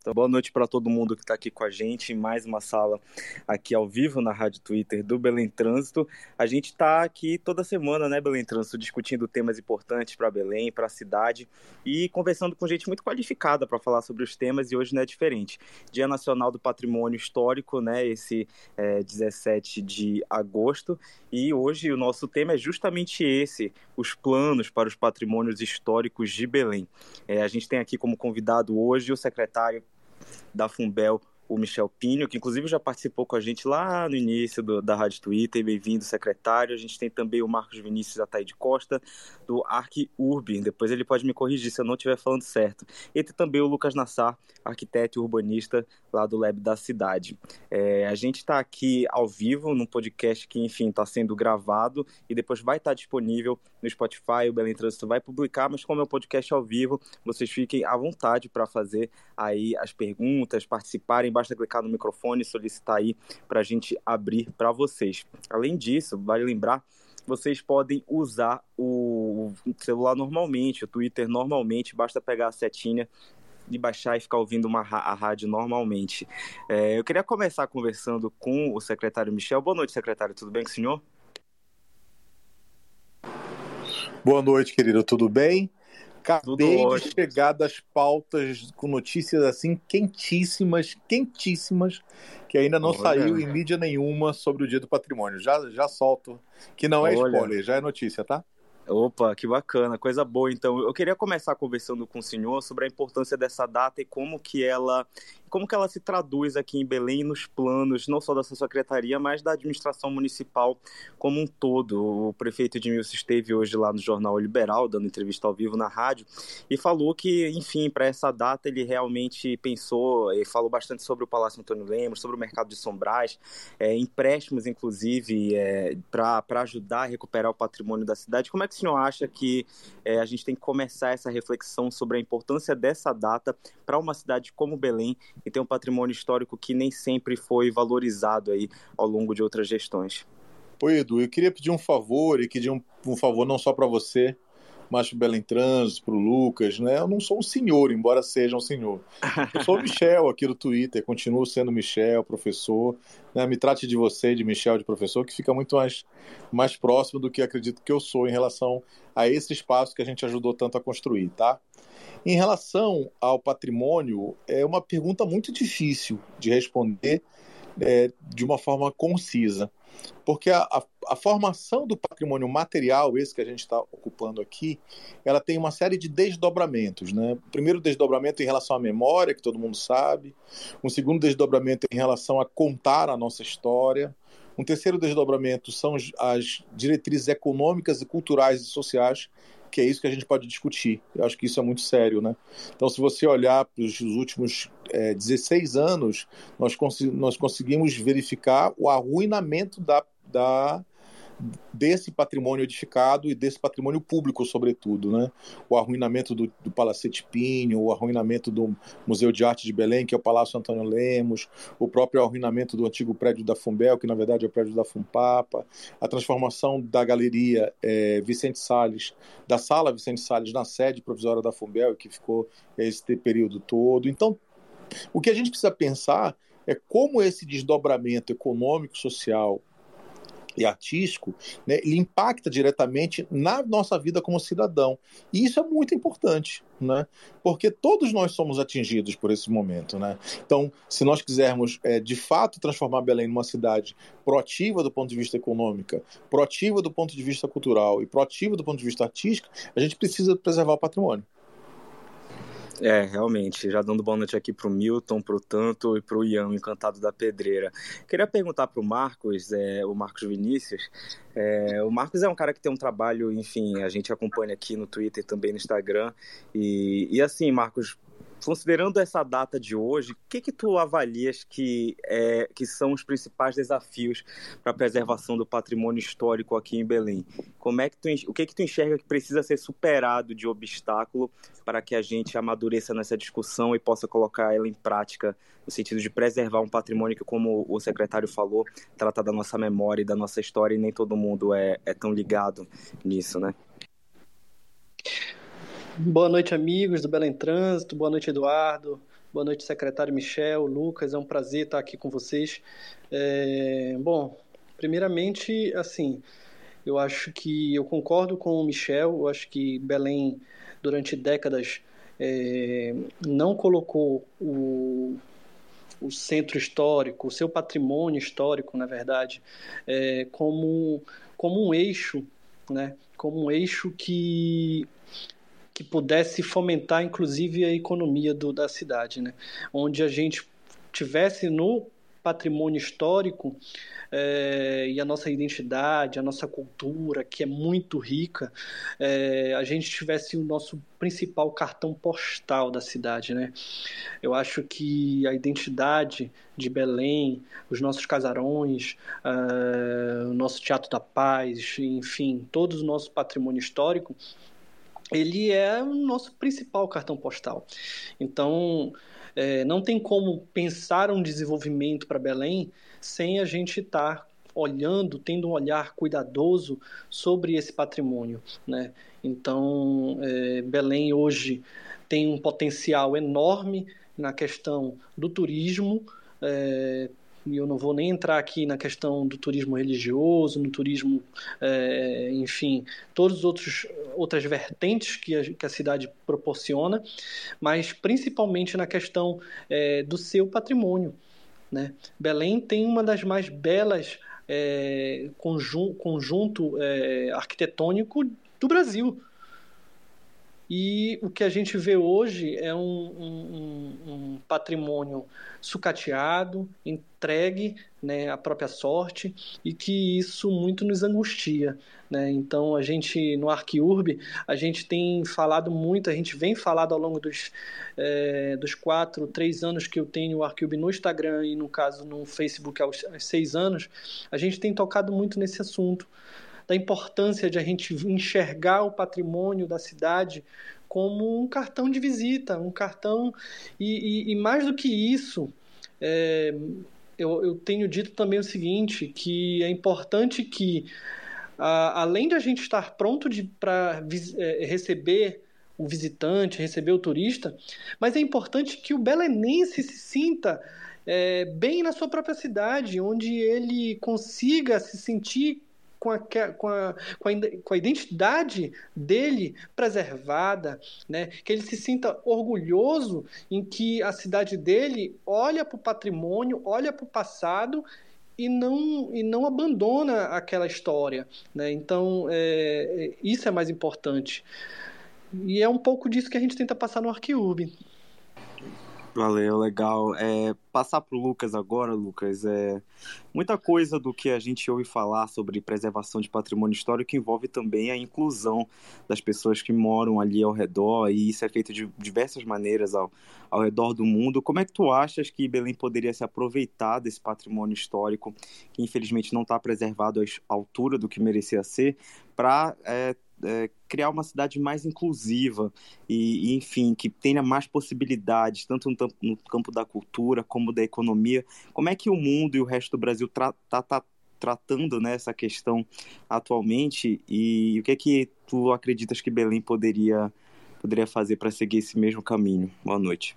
Então, boa noite para todo mundo que está aqui com a gente em mais uma sala aqui ao vivo na Rádio Twitter do Belém Trânsito. A gente está aqui toda semana, né, Belém Trânsito, discutindo temas importantes para Belém, para a cidade e conversando com gente muito qualificada para falar sobre os temas e hoje não é diferente. Dia Nacional do Patrimônio Histórico, né, esse é, 17 de agosto e hoje o nosso tema é justamente esse, os planos para os patrimônios históricos de Belém. É, a gente tem aqui como convidado hoje o secretário da Fumbel, o Michel Pinho, que inclusive já participou com a gente lá no início do, da Rádio Twitter. Bem-vindo, secretário. A gente tem também o Marcos Vinícius Ataíde Costa, do Arc Urbi. Depois ele pode me corrigir se eu não estiver falando certo. E tem também o Lucas Nassar, arquiteto e urbanista lá do Lab da cidade. É, a gente está aqui ao vivo num podcast que, enfim, está sendo gravado e depois vai estar tá disponível no Spotify. O Belém Trânsito vai publicar, mas como é um podcast ao vivo, vocês fiquem à vontade para fazer aí as perguntas, participarem basta clicar no microfone e solicitar aí para a gente abrir para vocês. Além disso, vale lembrar vocês podem usar o celular normalmente, o Twitter normalmente, basta pegar a setinha e baixar e ficar ouvindo uma, a rádio normalmente. É, eu queria começar conversando com o secretário Michel. Boa noite, secretário, tudo bem com o senhor? Boa noite, querido, tudo bem? Acabei de chegar das pautas com notícias assim quentíssimas, quentíssimas, que ainda não Olha. saiu em mídia nenhuma sobre o Dia do Patrimônio. Já, já solto, que não é Olha. spoiler, já é notícia, tá? Opa, que bacana, coisa boa. Então, eu queria começar conversando com o senhor sobre a importância dessa data e como que ela como que ela se traduz aqui em Belém nos planos, não só da sua secretaria, mas da administração municipal como um todo. O prefeito Edmilson esteve hoje lá no Jornal Liberal, dando entrevista ao vivo na rádio, e falou que, enfim, para essa data ele realmente pensou e falou bastante sobre o Palácio Antônio Lemos, sobre o mercado de Sombrais, é, empréstimos, inclusive, é, para ajudar a recuperar o patrimônio da cidade. Como é que o senhor acha que é, a gente tem que começar essa reflexão sobre a importância dessa data para uma cidade como Belém e tem um patrimônio histórico que nem sempre foi valorizado aí ao longo de outras gestões. Oi, Edu, eu queria pedir um favor e pedir um, um favor não só para você, mas para o Belém Trânsito, para o Lucas, né? Eu não sou um senhor, embora seja um senhor. Eu sou o Michel aqui do Twitter, continuo sendo Michel, professor. Né? Me trate de você, de Michel, de professor, que fica muito mais, mais próximo do que acredito que eu sou em relação a esse espaço que a gente ajudou tanto a construir, tá? Em relação ao patrimônio, é uma pergunta muito difícil de responder é, de uma forma concisa, porque a, a, a, formação do patrimônio material, esse que a gente está ocupando aqui, ela tem uma série de desdobramentos. Né? O primeiro desdobramento em relação à memória, que todo mundo sabe, um segundo desdobramento em relação a contar a nossa história, um terceiro desdobramento são as diretrizes econômicas e culturais e sociais que é isso que a gente pode discutir. Eu acho que isso é muito sério, né? Então, se você olhar para os últimos é, 16 anos, nós, cons nós conseguimos verificar o arruinamento da, da desse patrimônio edificado e desse patrimônio público, sobretudo. Né? O arruinamento do, do Palacete Pinho, o arruinamento do Museu de Arte de Belém, que é o Palácio Antônio Lemos, o próprio arruinamento do antigo prédio da Fumbel, que na verdade é o prédio da Fumpapa, a transformação da galeria é, Vicente Salles, da sala Vicente Salles na sede provisória da Fumbel, que ficou esse período todo. Então, o que a gente precisa pensar é como esse desdobramento econômico, social, e artístico, né, ele impacta diretamente na nossa vida como cidadão. E isso é muito importante, né? porque todos nós somos atingidos por esse momento. Né? Então, se nós quisermos é, de fato transformar Belém numa cidade proativa do ponto de vista econômico, proativa do ponto de vista cultural e proativa do ponto de vista artístico, a gente precisa preservar o patrimônio. É, realmente. Já dando boa noite aqui para o Milton, para o Tanto e para o Ian, encantado da pedreira. Queria perguntar para o Marcos, é, o Marcos Vinícius. É, o Marcos é um cara que tem um trabalho, enfim, a gente acompanha aqui no Twitter, também no Instagram. E, e assim, Marcos, considerando essa data de hoje, o que que tu avalias que, é, que são os principais desafios para a preservação do patrimônio histórico aqui em Belém? Como é que tu, o que que tu enxerga que precisa ser superado de obstáculo para que a gente amadureça nessa discussão e possa colocar ela em prática no sentido de preservar um patrimônio que, como o secretário falou, trata da nossa memória e da nossa história e nem todo mundo é, é tão ligado nisso, né? Boa noite, amigos do Belém Trânsito. Boa noite, Eduardo. Boa noite, secretário Michel, Lucas. É um prazer estar aqui com vocês. É, bom, primeiramente, assim, eu acho que eu concordo com o Michel. Eu acho que Belém, durante décadas, é, não colocou o, o centro histórico, o seu patrimônio histórico, na verdade, é, como, como um eixo, né? como um eixo que que pudesse fomentar, inclusive, a economia do, da cidade, né? onde a gente tivesse no patrimônio histórico é, e a nossa identidade, a nossa cultura, que é muito rica, é, a gente tivesse o nosso principal cartão postal da cidade, né? Eu acho que a identidade de Belém, os nossos casarões, uh, o nosso Teatro da Paz, enfim, todo o nosso patrimônio histórico, ele é o nosso principal cartão postal. Então, é, não tem como pensar um desenvolvimento para Belém sem a gente estar tá olhando, tendo um olhar cuidadoso sobre esse patrimônio. Né? Então, é, Belém hoje tem um potencial enorme na questão do turismo, é, e eu não vou nem entrar aqui na questão do turismo religioso, no turismo, é, enfim, todas as outros, outras vertentes que a, que a cidade proporciona, mas principalmente na questão é, do seu patrimônio. Né? Belém tem uma das mais belas é, conjun, conjunto é, arquitetônico do Brasil. E o que a gente vê hoje é um, um, um patrimônio sucateado, entregue né, à própria sorte, e que isso muito nos angustia. Né? Então, a gente, no Arquiurb, a gente tem falado muito, a gente vem falado ao longo dos, é, dos quatro, três anos que eu tenho o Arquiurb no Instagram e, no caso, no Facebook há seis anos, a gente tem tocado muito nesse assunto da importância de a gente enxergar o patrimônio da cidade como um cartão de visita, um cartão. E, e, e mais do que isso, é, eu, eu, tenho dito também o seguinte: que é importante que, além de a gente estar pronto para é, receber o visitante, receber o turista, mas é importante que o belenense se sinta é, bem na sua própria cidade, onde ele consiga se sentir com a, com a, com a, com a identidade dele preservada, né? que ele se sinta orgulhoso em que a cidade dele olha para o patrimônio, olha para o passado e não, e não abandona aquela história. Né? Então, é, isso é mais importante. E é um pouco disso que a gente tenta passar no Arquiurb. Valeu, legal. É, passar para o Lucas agora, Lucas, é muita coisa do que a gente ouve falar sobre preservação de patrimônio histórico envolve também a inclusão das pessoas que moram ali ao redor, e isso é feito de diversas maneiras ao, ao redor do mundo. Como é que tu achas que Belém poderia se aproveitar desse patrimônio histórico, que infelizmente não está preservado à altura do que merecia ser, para é, é, criar uma cidade mais inclusiva e, e, enfim, que tenha mais possibilidades, tanto no, no, campo da cultura como da economia. Como é que o mundo e o resto do Brasil está tá, tratando né, essa questão atualmente e o que é que tu acreditas que Belém poderia, poderia fazer para seguir esse mesmo caminho? Boa noite.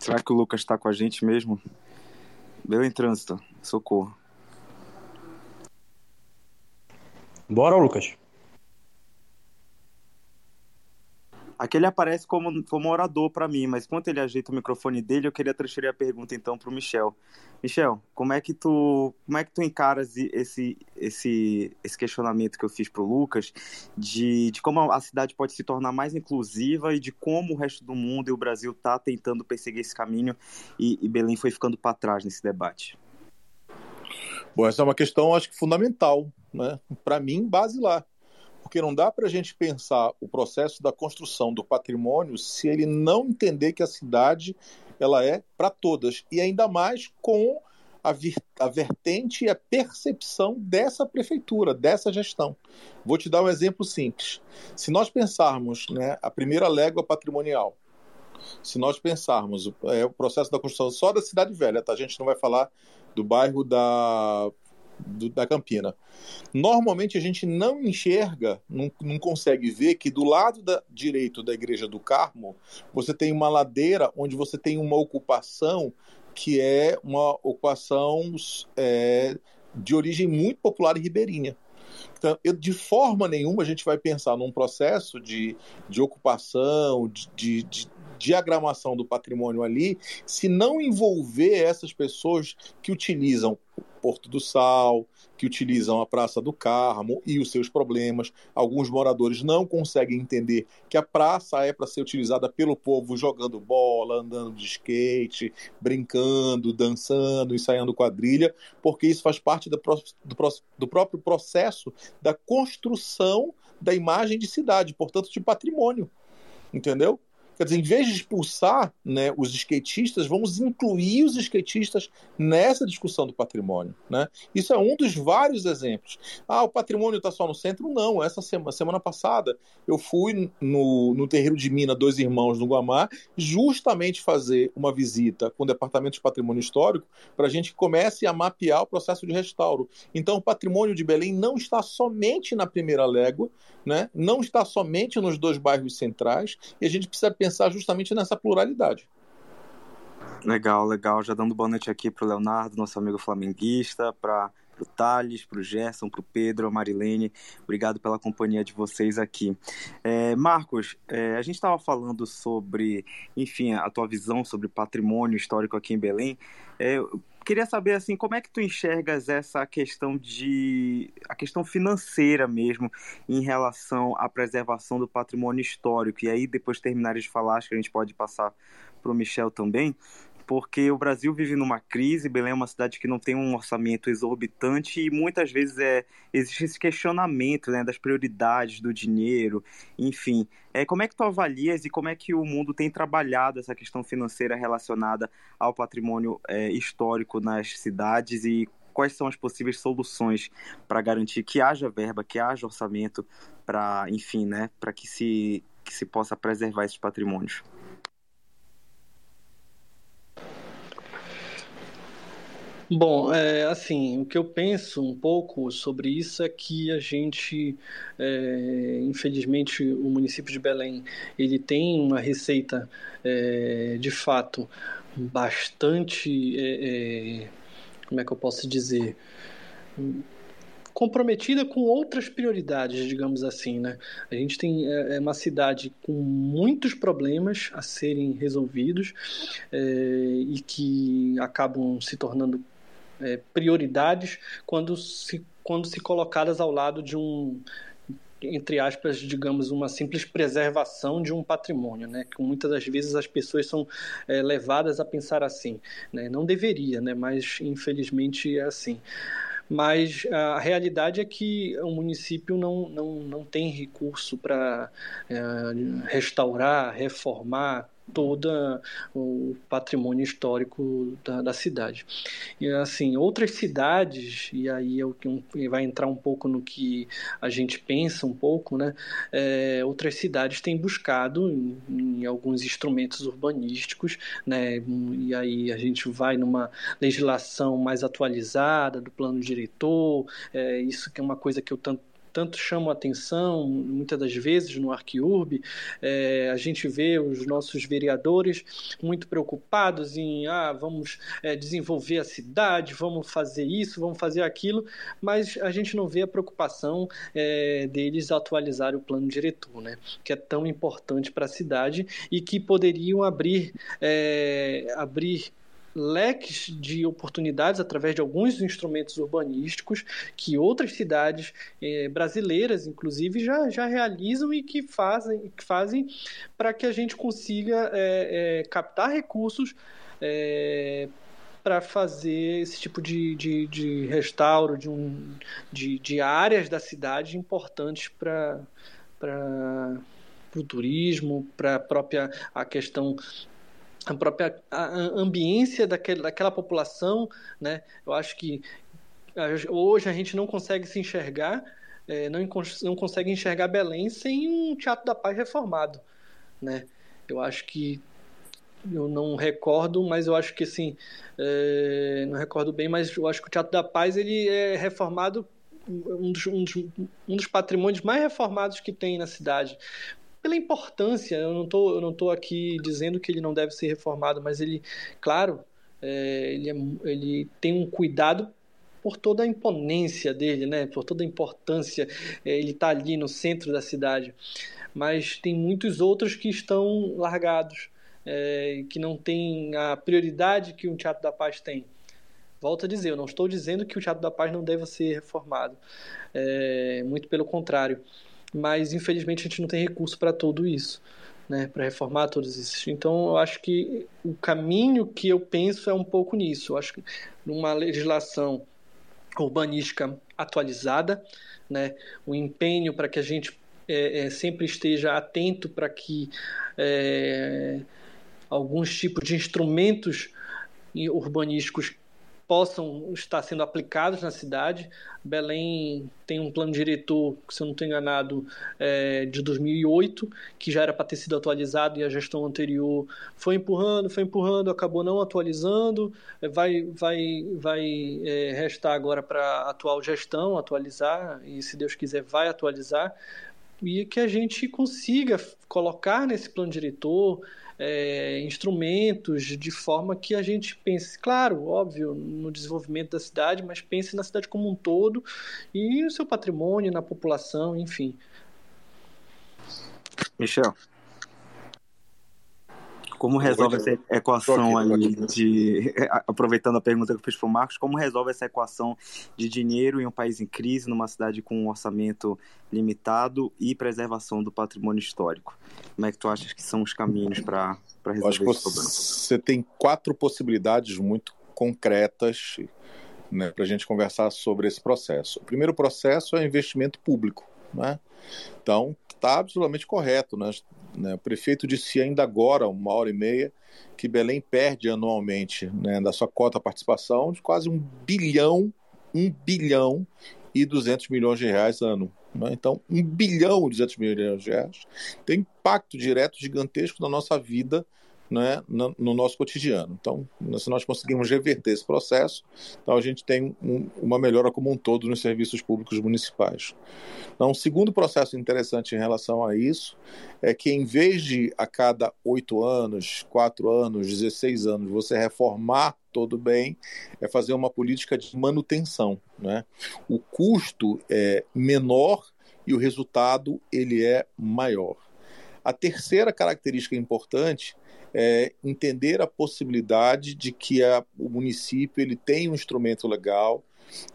Será que o Lucas está com a gente mesmo? Deu em trânsito. Socorro. Bora, Lucas. Aqui ele aparece como, como orador para mim, mas enquanto ele ajeita o microfone dele, eu queria transferir a pergunta então para o Michel. Michel, como é que tu, como é que tu encaras esse, esse, esse questionamento que eu fiz para o Lucas de, de como a cidade pode se tornar mais inclusiva e de como o resto do mundo e o Brasil está tentando perseguir esse caminho e, e Belém foi ficando para trás nesse debate? Bom, essa é uma questão, acho que fundamental, né? Para mim, base lá porque não dá para a gente pensar o processo da construção do patrimônio se ele não entender que a cidade ela é para todas e ainda mais com a, a vertente e a percepção dessa prefeitura, dessa gestão. Vou te dar um exemplo simples. Se nós pensarmos né, a primeira légua patrimonial, se nós pensarmos é, o processo da construção só da Cidade Velha, tá? a gente não vai falar do bairro da do, da Campina. Normalmente a gente não enxerga, não, não consegue ver que do lado da, direito da Igreja do Carmo você tem uma ladeira onde você tem uma ocupação que é uma ocupação é, de origem muito popular e ribeirinha. Então, eu, de forma nenhuma a gente vai pensar num processo de, de ocupação, de, de, diagramação do patrimônio ali, se não envolver essas pessoas que utilizam o Porto do Sal, que utilizam a Praça do Carmo e os seus problemas. Alguns moradores não conseguem entender que a praça é para ser utilizada pelo povo jogando bola, andando de skate, brincando, dançando, ensaiando quadrilha, porque isso faz parte do, do, do próprio processo da construção da imagem de cidade, portanto, de patrimônio. Entendeu? Quer dizer, em vez de expulsar né, os skatistas, vamos incluir os skatistas nessa discussão do patrimônio. Né? Isso é um dos vários exemplos. Ah, o patrimônio está só no centro? Não. Essa semana, semana passada eu fui no, no terreiro de Mina Dois Irmãos, no Guamá, justamente fazer uma visita com o Departamento de Patrimônio Histórico para a gente comece a mapear o processo de restauro. Então, o patrimônio de Belém não está somente na primeira légua, né? não está somente nos dois bairros centrais, e a gente precisa pensar pensar justamente nessa pluralidade. Legal, legal. Já dando boa noite aqui para o Leonardo, nosso amigo flamenguista, para o Thales, para o Gerson, para o Pedro, a Marilene. Obrigado pela companhia de vocês aqui. É, Marcos, é, a gente estava falando sobre, enfim, a tua visão sobre patrimônio histórico aqui em Belém. É, queria saber assim, como é que tu enxergas essa questão de a questão financeira mesmo em relação à preservação do patrimônio histórico. E aí depois terminares de falar, acho que a gente pode passar para o Michel também porque o Brasil vive numa crise, Belém é uma cidade que não tem um orçamento exorbitante e muitas vezes é, existe esse questionamento né, das prioridades do dinheiro, enfim. É, como é que tu avalias e como é que o mundo tem trabalhado essa questão financeira relacionada ao patrimônio é, histórico nas cidades e quais são as possíveis soluções para garantir que haja verba, que haja orçamento para, enfim, né, para que se, que se possa preservar esses patrimônios? Bom, é, assim, o que eu penso um pouco sobre isso é que a gente, é, infelizmente, o município de Belém, ele tem uma receita, é, de fato, bastante, é, é, como é que eu posso dizer, comprometida com outras prioridades, digamos assim, né? A gente tem é, é uma cidade com muitos problemas a serem resolvidos é, e que acabam se tornando é, prioridades quando se, quando se colocadas ao lado de um entre aspas, digamos, uma simples preservação de um patrimônio, né? Que muitas das vezes as pessoas são é, levadas a pensar assim, né? Não deveria, né? Mas infelizmente é assim. Mas a realidade é que o município não, não, não tem recurso para é, restaurar, reformar, todo o patrimônio histórico da, da, cidade. E assim, outras cidades, e aí é o que vai entrar um pouco no que a gente pensa um pouco, né? É, outras cidades têm buscado em, em, alguns instrumentos urbanísticos, né? E aí a gente vai numa legislação mais atualizada do plano diretor, é, isso que é uma coisa que eu tanto tanto chamam a atenção, muitas das vezes no Arquiurb, é, a gente vê os nossos vereadores muito preocupados em ah, vamos é, desenvolver a cidade, vamos fazer isso, vamos fazer aquilo, mas a gente não vê a preocupação é, deles atualizar o plano diretor, né, que é tão importante para a cidade e que poderiam abrir, é, abrir leques de oportunidades através de alguns instrumentos urbanísticos que outras cidades eh, brasileiras, inclusive, já, já realizam e que fazem, que fazem para que a gente consiga eh, eh, captar recursos para fazer esse tipo de, de, de restauro de, um, de, de áreas da cidade importantes para o turismo, para a própria a questão a própria ambiência daquele, daquela população, né? Eu acho que hoje a gente não consegue se enxergar, é, não, não consegue enxergar Belém sem um Teatro da Paz reformado, né? Eu acho que eu não recordo, mas eu acho que assim, é, não recordo bem, mas eu acho que o Teatro da Paz ele é reformado um dos, um dos, um dos patrimônios mais reformados que tem na cidade pela importância. Eu não tô, eu não tô aqui dizendo que ele não deve ser reformado, mas ele, claro, é, ele, é, ele tem um cuidado por toda a imponência dele, né? Por toda a importância, é, ele está ali no centro da cidade. Mas tem muitos outros que estão largados, é, que não têm a prioridade que o Teatro da Paz tem. Volto a dizer, eu não estou dizendo que o Teatro da Paz não deva ser reformado. É, muito pelo contrário. Mas, infelizmente, a gente não tem recurso para tudo isso. Né, para reformar todos esses. Então, eu acho que o caminho que eu penso é um pouco nisso. Eu acho que numa legislação urbanística atualizada, né, o empenho para que a gente é, é, sempre esteja atento para que é, alguns tipos de instrumentos urbanísticos possam estar sendo aplicados na cidade. Belém tem um plano diretor, se eu não estou enganado, é, de 2008, que já era para ter sido atualizado e a gestão anterior foi empurrando, foi empurrando, acabou não atualizando. É, vai, vai, vai é, restar agora para a atual gestão atualizar e, se Deus quiser, vai atualizar. E que a gente consiga colocar nesse plano diretor é, instrumentos de forma que a gente pense, claro, óbvio, no desenvolvimento da cidade, mas pense na cidade como um todo e no seu patrimônio, na população, enfim. Michel. Como resolve essa equação aí de. Aproveitando a pergunta que eu fiz para o Marcos, como resolve essa equação de dinheiro em um país em crise, numa cidade com um orçamento limitado e preservação do patrimônio histórico? Como é que tu achas que são os caminhos para resolver acho esse problema? Você tem quatro possibilidades muito concretas né, para a gente conversar sobre esse processo. O primeiro processo é investimento público. Né? Então, está absolutamente correto. Né? Né? O prefeito disse ainda agora, uma hora e meia, que Belém perde anualmente né, da sua cota participação de quase um bilhão, um bilhão e 200 milhões de reais ano. Né? Então, um bilhão e 200 milhões de reais tem impacto direto gigantesco na nossa vida né, no, no, nosso cotidiano. Então, se nós conseguirmos reverter esse processo, então a gente tem um, uma melhora como um todo nos serviços públicos municipais. Então, um segundo processo interessante em relação a isso é que, em vez de a cada oito anos, quatro anos, 16 anos, você reformar todo bem, é fazer uma política de manutenção. Né? O custo é menor e o resultado ele é maior. A terceira característica importante é, entender a possibilidade de que a, o município ele tem um instrumento legal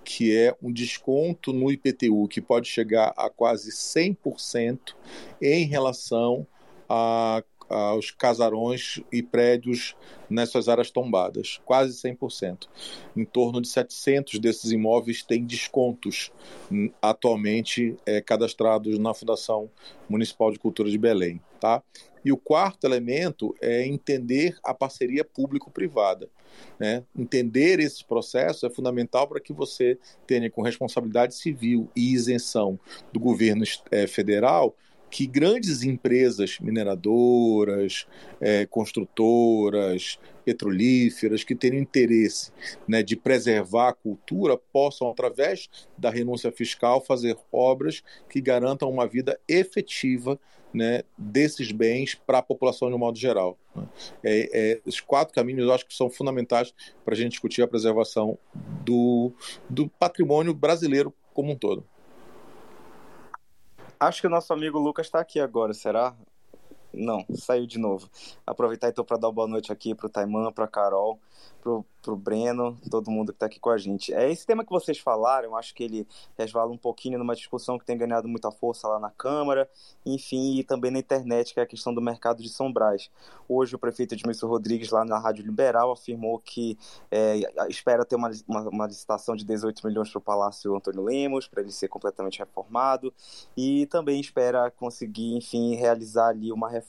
que é um desconto no IPTU que pode chegar a quase 100% em relação a aos casarões e prédios nessas áreas tombadas, quase 100%. Em torno de 700 desses imóveis têm descontos hum, atualmente é, cadastrados na Fundação Municipal de Cultura de Belém. Tá? E o quarto elemento é entender a parceria público-privada. Né? Entender esse processo é fundamental para que você tenha com responsabilidade civil e isenção do governo é, federal que grandes empresas mineradoras, é, construtoras, petrolíferas, que tenham interesse né, de preservar a cultura, possam, através da renúncia fiscal, fazer obras que garantam uma vida efetiva né, desses bens para a população de um modo geral. Né. É, é, esses quatro caminhos eu acho que são fundamentais para a gente discutir a preservação do, do patrimônio brasileiro como um todo. Acho que o nosso amigo Lucas está aqui agora, será? Não, saiu de novo. Aproveitar então para dar uma boa noite aqui para o Taiman, para a Carol, pro, pro Breno, todo mundo que está aqui com a gente. É esse tema que vocês falaram, eu acho que ele resvala um pouquinho numa discussão que tem ganhado muita força lá na Câmara, enfim, e também na internet, que é a questão do mercado de São Brás. Hoje o prefeito Edmilson Rodrigues, lá na Rádio Liberal, afirmou que é, espera ter uma, uma, uma, licitação de 18 milhões para o Palácio Antônio Lemos, para ele ser completamente reformado, e também espera conseguir, enfim, realizar ali uma reforma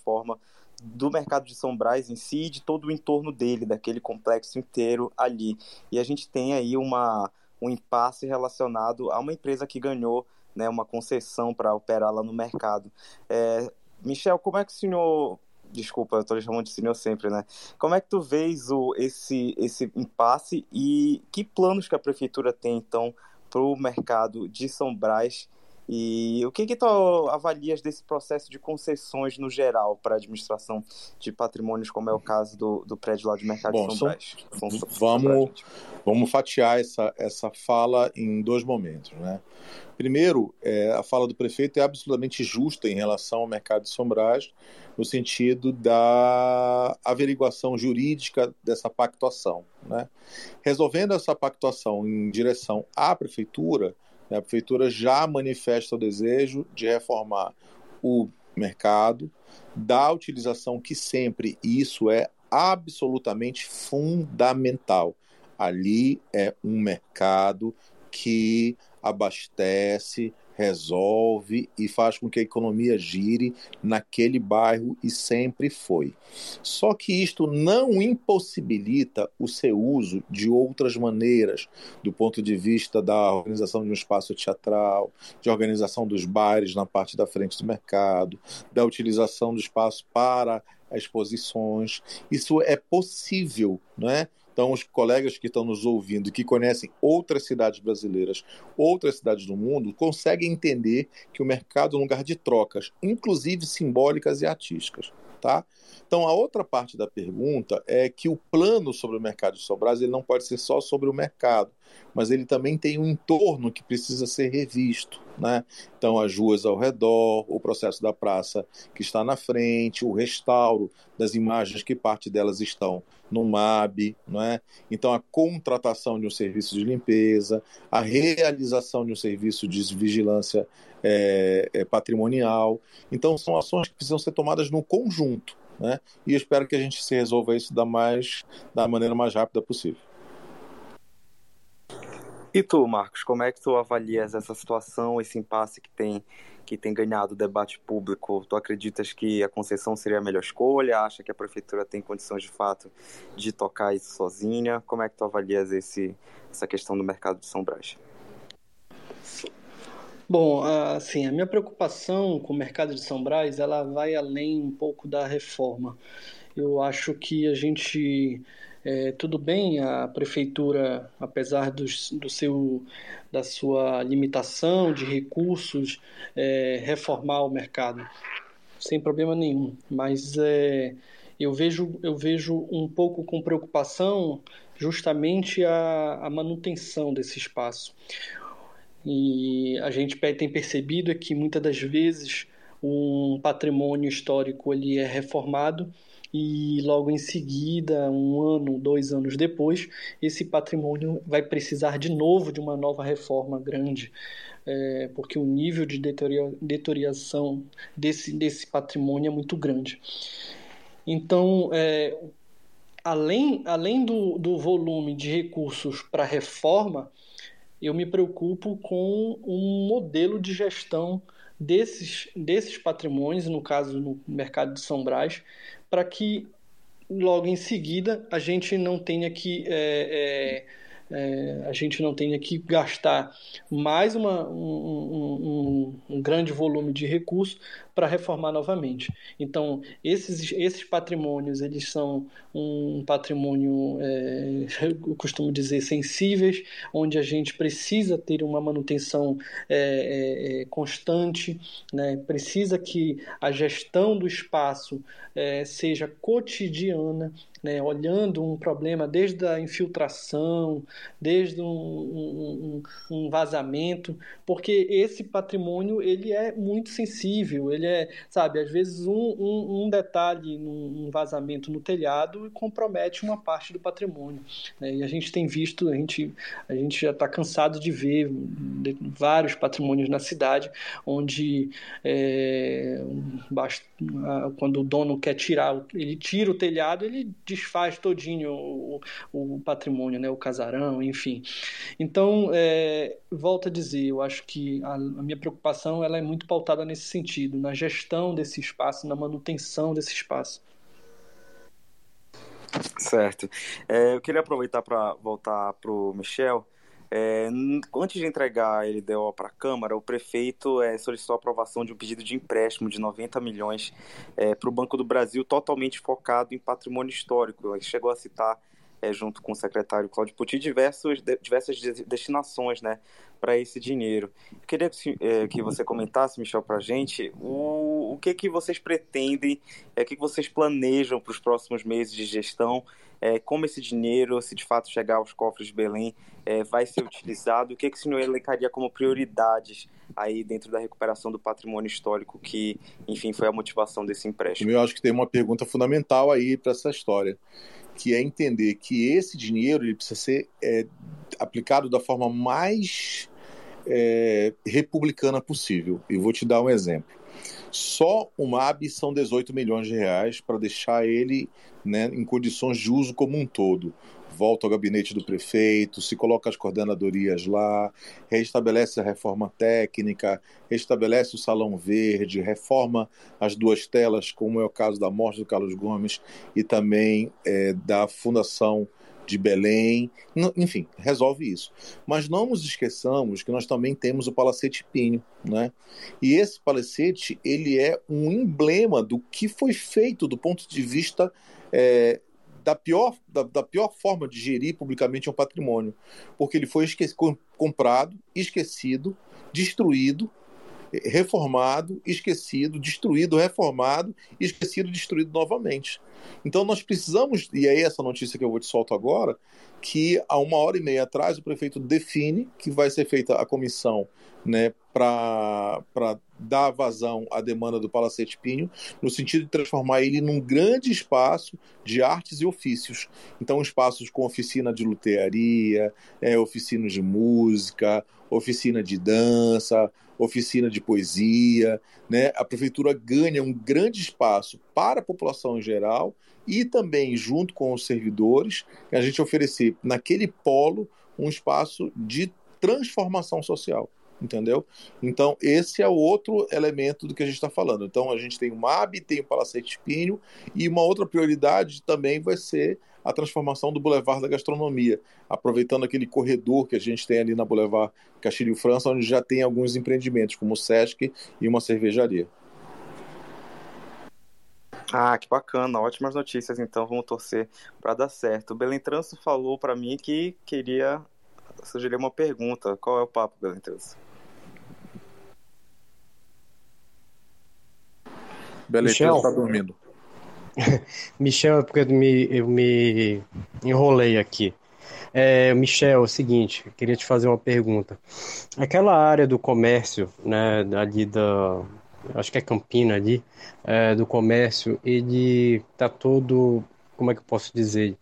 do mercado de São Brás em si e de todo o entorno dele, daquele complexo inteiro ali. E a gente tem aí uma, um impasse relacionado a uma empresa que ganhou né, uma concessão para operar lá no mercado. É, Michel, como é que o senhor Desculpa, eu tô chamando de senhor sempre, né? Como é que tu vês o, esse, esse impasse e que planos que a prefeitura tem, então, para o mercado de São Brás e o que, que tu avalias desse processo de concessões no geral para a administração de patrimônios, como é o caso do, do prédio lá de Mercado Bom, de São Brás? Vamos, vamos fatiar essa, essa fala em dois momentos. Né? Primeiro, é, a fala do prefeito é absolutamente justa em relação ao mercado de São Brás, no sentido da averiguação jurídica dessa pactuação. Né? Resolvendo essa pactuação em direção à prefeitura, a prefeitura já manifesta o desejo de reformar o mercado, da utilização que sempre, e isso é absolutamente fundamental. Ali é um mercado que abastece resolve e faz com que a economia gire naquele bairro e sempre foi. Só que isto não impossibilita o seu uso de outras maneiras, do ponto de vista da organização de um espaço teatral, de organização dos bares na parte da frente do mercado, da utilização do espaço para exposições. Isso é possível, não é? Então, os colegas que estão nos ouvindo, que conhecem outras cidades brasileiras, outras cidades do mundo, conseguem entender que o mercado é um lugar de trocas, inclusive simbólicas e artísticas. Tá? Então, a outra parte da pergunta é que o plano sobre o mercado de Sobras ele não pode ser só sobre o mercado, mas ele também tem um entorno que precisa ser revisto. Né? Então, as ruas ao redor, o processo da praça que está na frente, o restauro das imagens que parte delas estão no MAB, não é? então a contratação de um serviço de limpeza, a realização de um serviço de vigilância é, é, patrimonial. Então, são ações que precisam ser tomadas no conjunto. Né? E eu espero que a gente se resolva isso da, mais, da maneira mais rápida possível. E tu, Marcos, como é que tu avalias essa situação, esse impasse que tem que tem ganhado o debate público? Tu acreditas que a concessão seria a melhor escolha? Acha que a prefeitura tem condições de fato de tocar isso sozinha? Como é que tu avalias esse, essa questão do mercado de São Brás? Bom, assim, a minha preocupação com o mercado de São Brás, ela vai além um pouco da reforma. Eu acho que a gente é, tudo bem, a prefeitura, apesar dos, do seu, da sua limitação de recursos, é, reformar o mercado, sem problema nenhum. Mas é, eu, vejo, eu vejo um pouco com preocupação justamente a, a manutenção desse espaço. E a gente tem percebido é que muitas das vezes um patrimônio histórico ele é reformado e logo em seguida, um ano, dois anos depois, esse patrimônio vai precisar de novo de uma nova reforma grande, é, porque o nível de deterioração desse, desse patrimônio é muito grande. Então, é, além, além do, do volume de recursos para reforma, eu me preocupo com um modelo de gestão desses, desses patrimônios, no caso no mercado de São Brás, para que logo em seguida a gente não tenha que é, é, é, a gente não tenha que gastar mais uma, um, um, um grande volume de recursos para reformar novamente. Então, esses, esses patrimônios, eles são um patrimônio, é, eu costumo dizer, sensíveis, onde a gente precisa ter uma manutenção é, é, é constante, né? precisa que a gestão do espaço é, seja cotidiana, né, olhando um problema desde a infiltração, desde um, um, um, vazamento, porque esse patrimônio ele é muito sensível, ele é, sabe, às vezes um, um detalhe num vazamento no telhado compromete uma parte do patrimônio. Né, e a gente tem visto, a gente, a gente já está cansado de ver vários patrimônios na cidade, onde é, quando o dono quer tirar, ele tira o telhado, ele desfaz todinho o, o patrimônio, né, o casarão, enfim. Então, é, volto a dizer, eu acho que a, a, minha preocupação ela é muito pautada nesse sentido, na gestão desse espaço, na manutenção desse espaço. Certo. É, eu queria aproveitar para voltar para o Michel. É, antes de entregar a LDO para a Câmara, o prefeito é, solicitou a aprovação de um pedido de empréstimo de 90 milhões é, para o Banco do Brasil, totalmente focado em patrimônio histórico. Ele chegou a citar, é, junto com o secretário Cláudio Puti, diversos, de, diversas destinações né, para esse dinheiro. Eu queria que, é, que você comentasse, Michel, para a gente o, o que, que vocês pretendem, é, o que, que vocês planejam para os próximos meses de gestão é, como esse dinheiro, se de fato chegar aos cofres de Belém, é, vai ser utilizado, o que, que o senhor elencaria como prioridades aí dentro da recuperação do patrimônio histórico, que, enfim, foi a motivação desse empréstimo? Eu acho que tem uma pergunta fundamental aí para essa história, que é entender que esse dinheiro ele precisa ser é, aplicado da forma mais é, republicana possível. E vou te dar um exemplo. Só o MAB são 18 milhões de reais para deixar ele né, em condições de uso como um todo. Volta ao gabinete do prefeito, se coloca as coordenadorias lá, restabelece a reforma técnica, restabelece o Salão Verde, reforma as duas telas, como é o caso da morte do Carlos Gomes e também é, da Fundação de Belém, enfim, resolve isso. Mas não nos esqueçamos que nós também temos o Palacete Pinho, né? E esse palacete, ele é um emblema do que foi feito do ponto de vista é, da, pior, da, da, pior forma de gerir publicamente um patrimônio, porque ele foi comprado, esquecido, destruído, reformado, esquecido, destruído, reformado, esquecido, destruído novamente. Então nós precisamos, e é essa notícia que eu vou te solto agora, que há uma hora e meia atrás o prefeito define que vai ser feita a comissão né, para dar vazão à demanda do Palacete Pinho, no sentido de transformar ele num grande espaço de artes e ofícios. Então, espaços com oficina de lutearia, é, oficinas de música, oficina de dança, oficina de poesia. Né? A prefeitura ganha um grande espaço para a população em geral e também, junto com os servidores, a gente oferecer naquele polo um espaço de transformação social entendeu? Então, esse é o outro elemento do que a gente está falando. Então, a gente tem o MAB, tem o Palacete Pinho, e uma outra prioridade também vai ser a transformação do Boulevard da Gastronomia, aproveitando aquele corredor que a gente tem ali na Boulevard Castilho França, onde já tem alguns empreendimentos, como o Sesc e uma cervejaria. Ah, que bacana, ótimas notícias, então vamos torcer para dar certo. O Belém Transo falou para mim que queria sugerir uma pergunta. Qual é o papo, Belém Transo? Beleza, está dormindo. Michel, é porque eu me, eu me enrolei aqui. É, Michel, é o seguinte, queria te fazer uma pergunta. Aquela área do comércio, né, ali da, acho que é Campina ali, é, do comércio, ele tá todo, como é que eu posso dizer?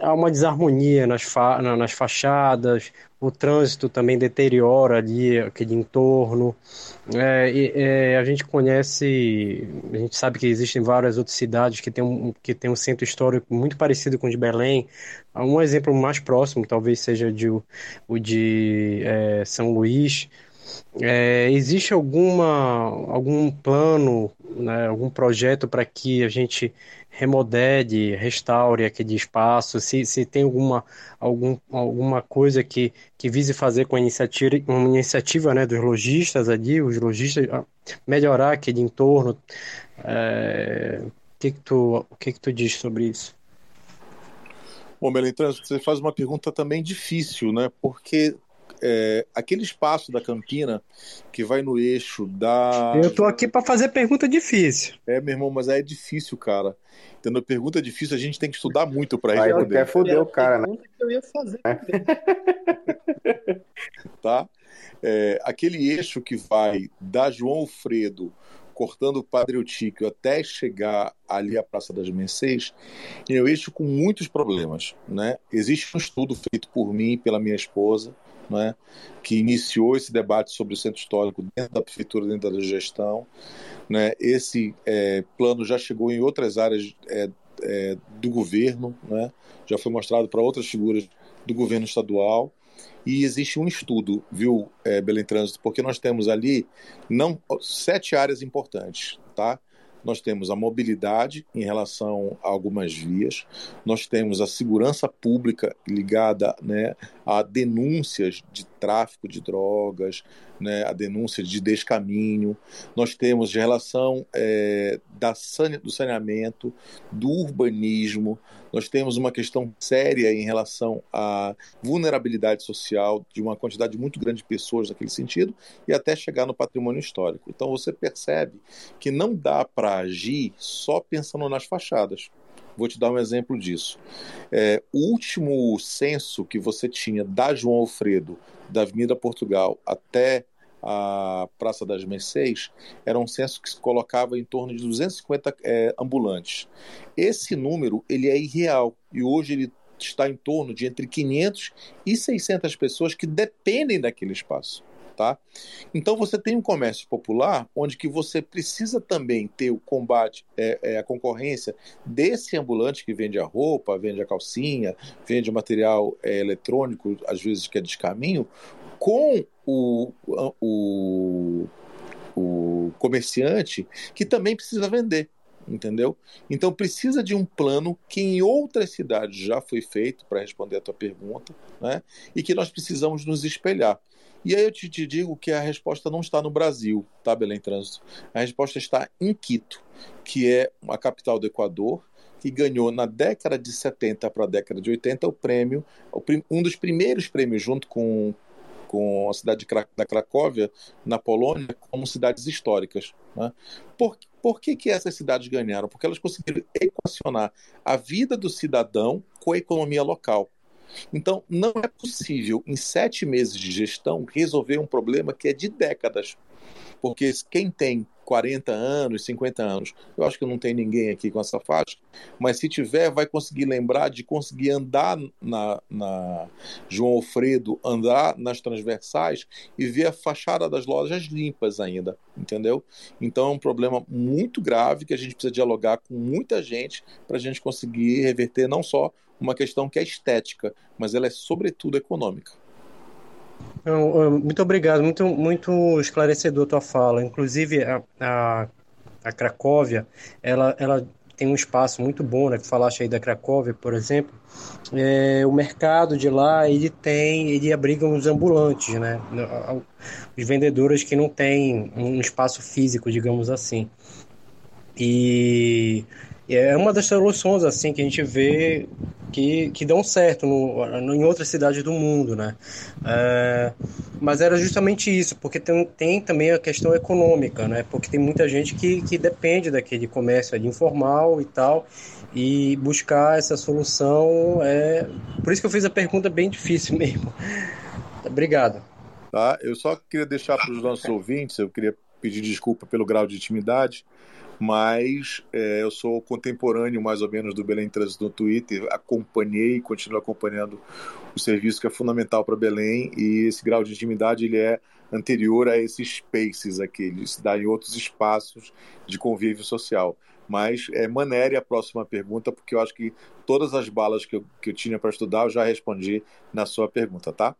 há uma desarmonia nas, fa nas fachadas, o trânsito também deteriora ali aquele entorno. É, é, a gente conhece, a gente sabe que existem várias outras cidades que têm um, que tem um centro histórico muito parecido com o de Belém. Um exemplo mais próximo talvez seja de, o de é, São Luís. É, existe alguma, algum plano, né, algum projeto para que a gente remodele, restaure aquele espaço, se, se tem alguma, algum, alguma coisa que, que vise fazer com a iniciativa, uma iniciativa né, dos lojistas ali, os lojistas, melhorar aquele entorno. É, o que, que, tu, o que, que tu diz sobre isso? Bom, Melentrans, você faz uma pergunta também difícil, né? Porque é, aquele espaço da Campina que vai no eixo da. Eu tô aqui para fazer pergunta difícil. É, meu irmão, mas é difícil, cara. Tendo pergunta difícil, a gente tem que estudar muito para responder. Até fodeu o cara, né? que eu ia fazer. tá? É, aquele eixo que vai da João Alfredo cortando o Padre Eutíquio até chegar ali à Praça das Mercês, é um eixo com muitos problemas. Né? Existe um estudo feito por mim e pela minha esposa, né, que iniciou esse debate sobre o centro histórico dentro da prefeitura, dentro da gestão. Né? Esse é, plano já chegou em outras áreas é, é, do governo, né? já foi mostrado para outras figuras do governo estadual. E existe um estudo, viu, é, Belém Trânsito, porque nós temos ali não sete áreas importantes, tá? Nós temos a mobilidade em relação a algumas vias, nós temos a segurança pública ligada né, a denúncias de tráfico de drogas, né, a denúncia de descaminho, nós temos de relação é, da do saneamento, do urbanismo, nós temos uma questão séria em relação à vulnerabilidade social de uma quantidade muito grande de pessoas naquele sentido e até chegar no patrimônio histórico. Então você percebe que não dá para agir só pensando nas fachadas. Vou te dar um exemplo disso. É, o último censo que você tinha da João Alfredo, da Avenida Portugal, até a Praça das Mercês, era um censo que se colocava em torno de 250 é, ambulantes. Esse número ele é irreal e hoje ele está em torno de entre 500 e 600 pessoas que dependem daquele espaço. Tá? Então você tem um comércio popular onde que você precisa também ter o combate, é, é, a concorrência desse ambulante que vende a roupa, vende a calcinha, vende o material é, eletrônico, às vezes que é descaminho, com o, o, o comerciante que também precisa vender entendeu? Então precisa de um plano que em outras cidades já foi feito para responder a tua pergunta, né? E que nós precisamos nos espelhar. E aí eu te, te, digo que a resposta não está no Brasil, tá, Belém Trânsito? A resposta está em Quito, que é a capital do Equador, que ganhou na década de 70 para a década de 80 o prêmio, um dos primeiros prêmios junto com com a cidade da Cracóvia, na Polônia, como cidades históricas. Né? Por, por que, que essas cidades ganharam? Porque elas conseguiram equacionar a vida do cidadão com a economia local. Então, não é possível, em sete meses de gestão, resolver um problema que é de décadas. Porque quem tem 40 anos, 50 anos. Eu acho que não tem ninguém aqui com essa faixa, mas se tiver, vai conseguir lembrar de conseguir andar na, na João Alfredo, andar nas transversais e ver a fachada das lojas limpas ainda, entendeu? Então é um problema muito grave que a gente precisa dialogar com muita gente para a gente conseguir reverter não só uma questão que é estética, mas ela é sobretudo econômica. Muito obrigado, muito, muito esclarecedor a tua fala. Inclusive, a, a, a Cracóvia, ela, ela tem um espaço muito bom, né? Que falaste aí da Cracóvia, por exemplo. É, o mercado de lá, ele tem, ele abriga os ambulantes, né? Os vendedores que não têm um espaço físico, digamos assim. E é uma das soluções assim que a gente vê que, que dão certo no, no em outras cidades do mundo, né? É, mas era justamente isso, porque tem, tem também a questão econômica, né? Porque tem muita gente que, que depende daquele comércio ali informal e tal, e buscar essa solução é... Por isso que eu fiz a pergunta bem difícil mesmo. Obrigado. Tá, eu só queria deixar para os nossos ouvintes, eu queria pedir desculpa pelo grau de intimidade, mas é, eu sou contemporâneo mais ou menos do Belém Trânsito no Twitter, acompanhei e continuo acompanhando o serviço que é fundamental para Belém e esse grau de intimidade ele é anterior a esses spaces aqui, ele se dá em outros espaços de convívio social. Mas é manere a próxima pergunta, porque eu acho que todas as balas que eu, que eu tinha para estudar eu já respondi na sua pergunta, tá?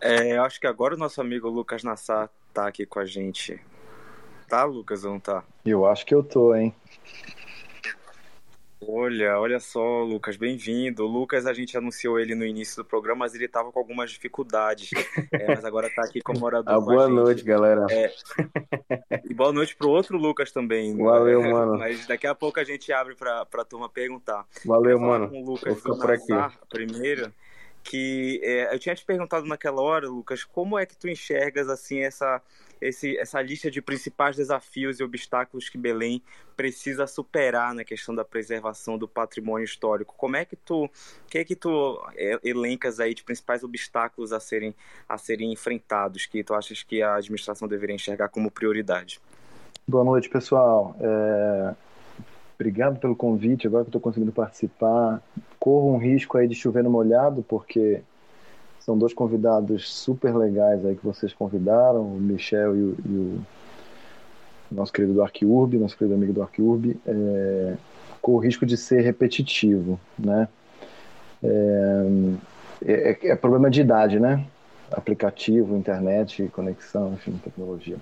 É, eu acho que agora o nosso amigo Lucas Nassar tá aqui com a gente. Tá, Lucas, ou não tá? Eu acho que eu tô, hein? Olha, olha só, Lucas, bem-vindo. O Lucas, a gente anunciou ele no início do programa, mas ele estava com algumas dificuldades. É, mas agora está aqui como morador. ah, boa noite, galera. É... E boa noite pro outro Lucas também. Valeu, né? mano. Mas daqui a pouco a gente abre para a turma perguntar. Valeu, mano. Com o Lucas Vou ficar por aqui. primeiro que é, eu tinha te perguntado naquela hora, Lucas, como é que tu enxergas assim essa esse, essa lista de principais desafios e obstáculos que Belém precisa superar na questão da preservação do patrimônio histórico? Como é que tu, que é que tu é, elencas aí de principais obstáculos a serem a serem enfrentados que tu achas que a administração deveria enxergar como prioridade? Boa noite, pessoal. É... Obrigado pelo convite. Agora que estou conseguindo participar, corro um risco aí de chover no molhado, porque são dois convidados super legais aí que vocês convidaram, o Michel e o, e o nosso querido do Arquiurb, nosso querido amigo do Arquiurb, é, corro o risco de ser repetitivo, né? É, é, é, problema de idade, né? aplicativo, internet, conexão, enfim, tecnologia.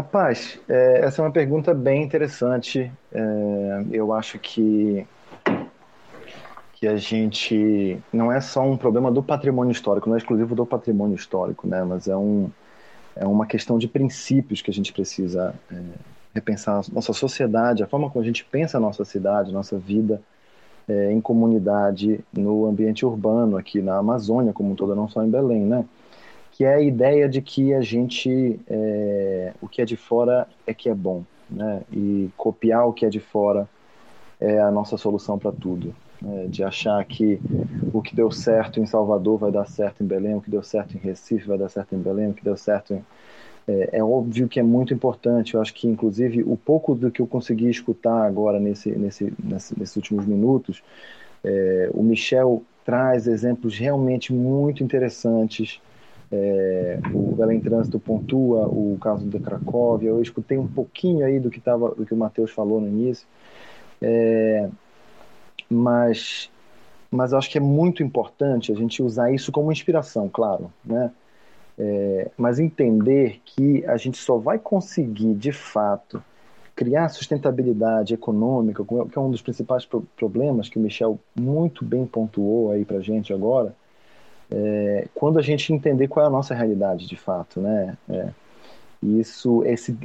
Rapaz, é, essa é uma pergunta bem interessante. É, eu acho que que a gente não é só um problema do patrimônio histórico, não é exclusivo do patrimônio histórico, né? Mas é um é uma questão de princípios que a gente precisa é, repensar a nossa sociedade, a forma como a gente pensa a nossa cidade, nossa vida é, em comunidade, no ambiente urbano aqui na Amazônia como um todo, não só em Belém, né? Que é a ideia de que a gente é, o que é de fora é que é bom, né? E copiar o que é de fora é a nossa solução para tudo né, de achar que o que deu certo em Salvador vai dar certo em Belém, o que deu certo em Recife vai dar certo em Belém, o que deu certo em. É, é óbvio que é muito importante. Eu acho que, inclusive, o pouco do que eu consegui escutar agora nesse, nesse, nesse nesses últimos minutos, é, o Michel traz exemplos realmente muito interessantes. É, o Belém Trânsito pontua o caso da Cracóvia. Eu escutei um pouquinho aí do que, tava, do que o Matheus falou no início. É, mas mas eu acho que é muito importante a gente usar isso como inspiração, claro, né? É, mas entender que a gente só vai conseguir, de fato, criar sustentabilidade econômica, que é um dos principais problemas que o Michel muito bem pontuou aí para gente agora, é, quando a gente entender qual é a nossa realidade, de fato, né? É, isso, esse,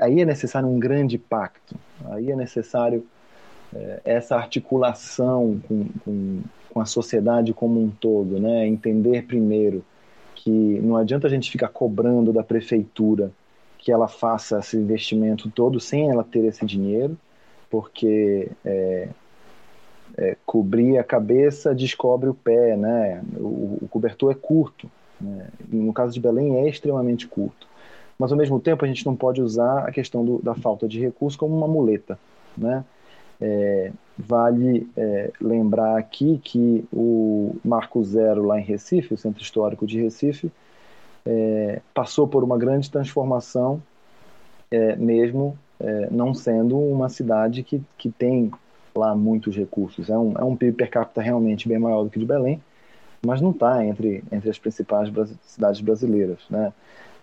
aí é necessário um grande pacto, aí é necessário é, essa articulação com, com, com, a sociedade como um todo, né? Entender primeiro que não adianta a gente ficar cobrando da prefeitura que ela faça esse investimento todo sem ela ter esse dinheiro, porque é, cobrir a cabeça descobre o pé, né? O, o cobertor é curto, né? no caso de Belém é extremamente curto. Mas ao mesmo tempo a gente não pode usar a questão do, da falta de recursos como uma muleta, né? É, vale é, lembrar aqui que o Marco Zero, lá em Recife, o Centro Histórico de Recife, é, passou por uma grande transformação, é, mesmo é, não sendo uma cidade que, que tem lá muitos recursos. É um, é um PIB per capita realmente bem maior do que de Belém, mas não está entre, entre as principais cidades brasileiras. Né?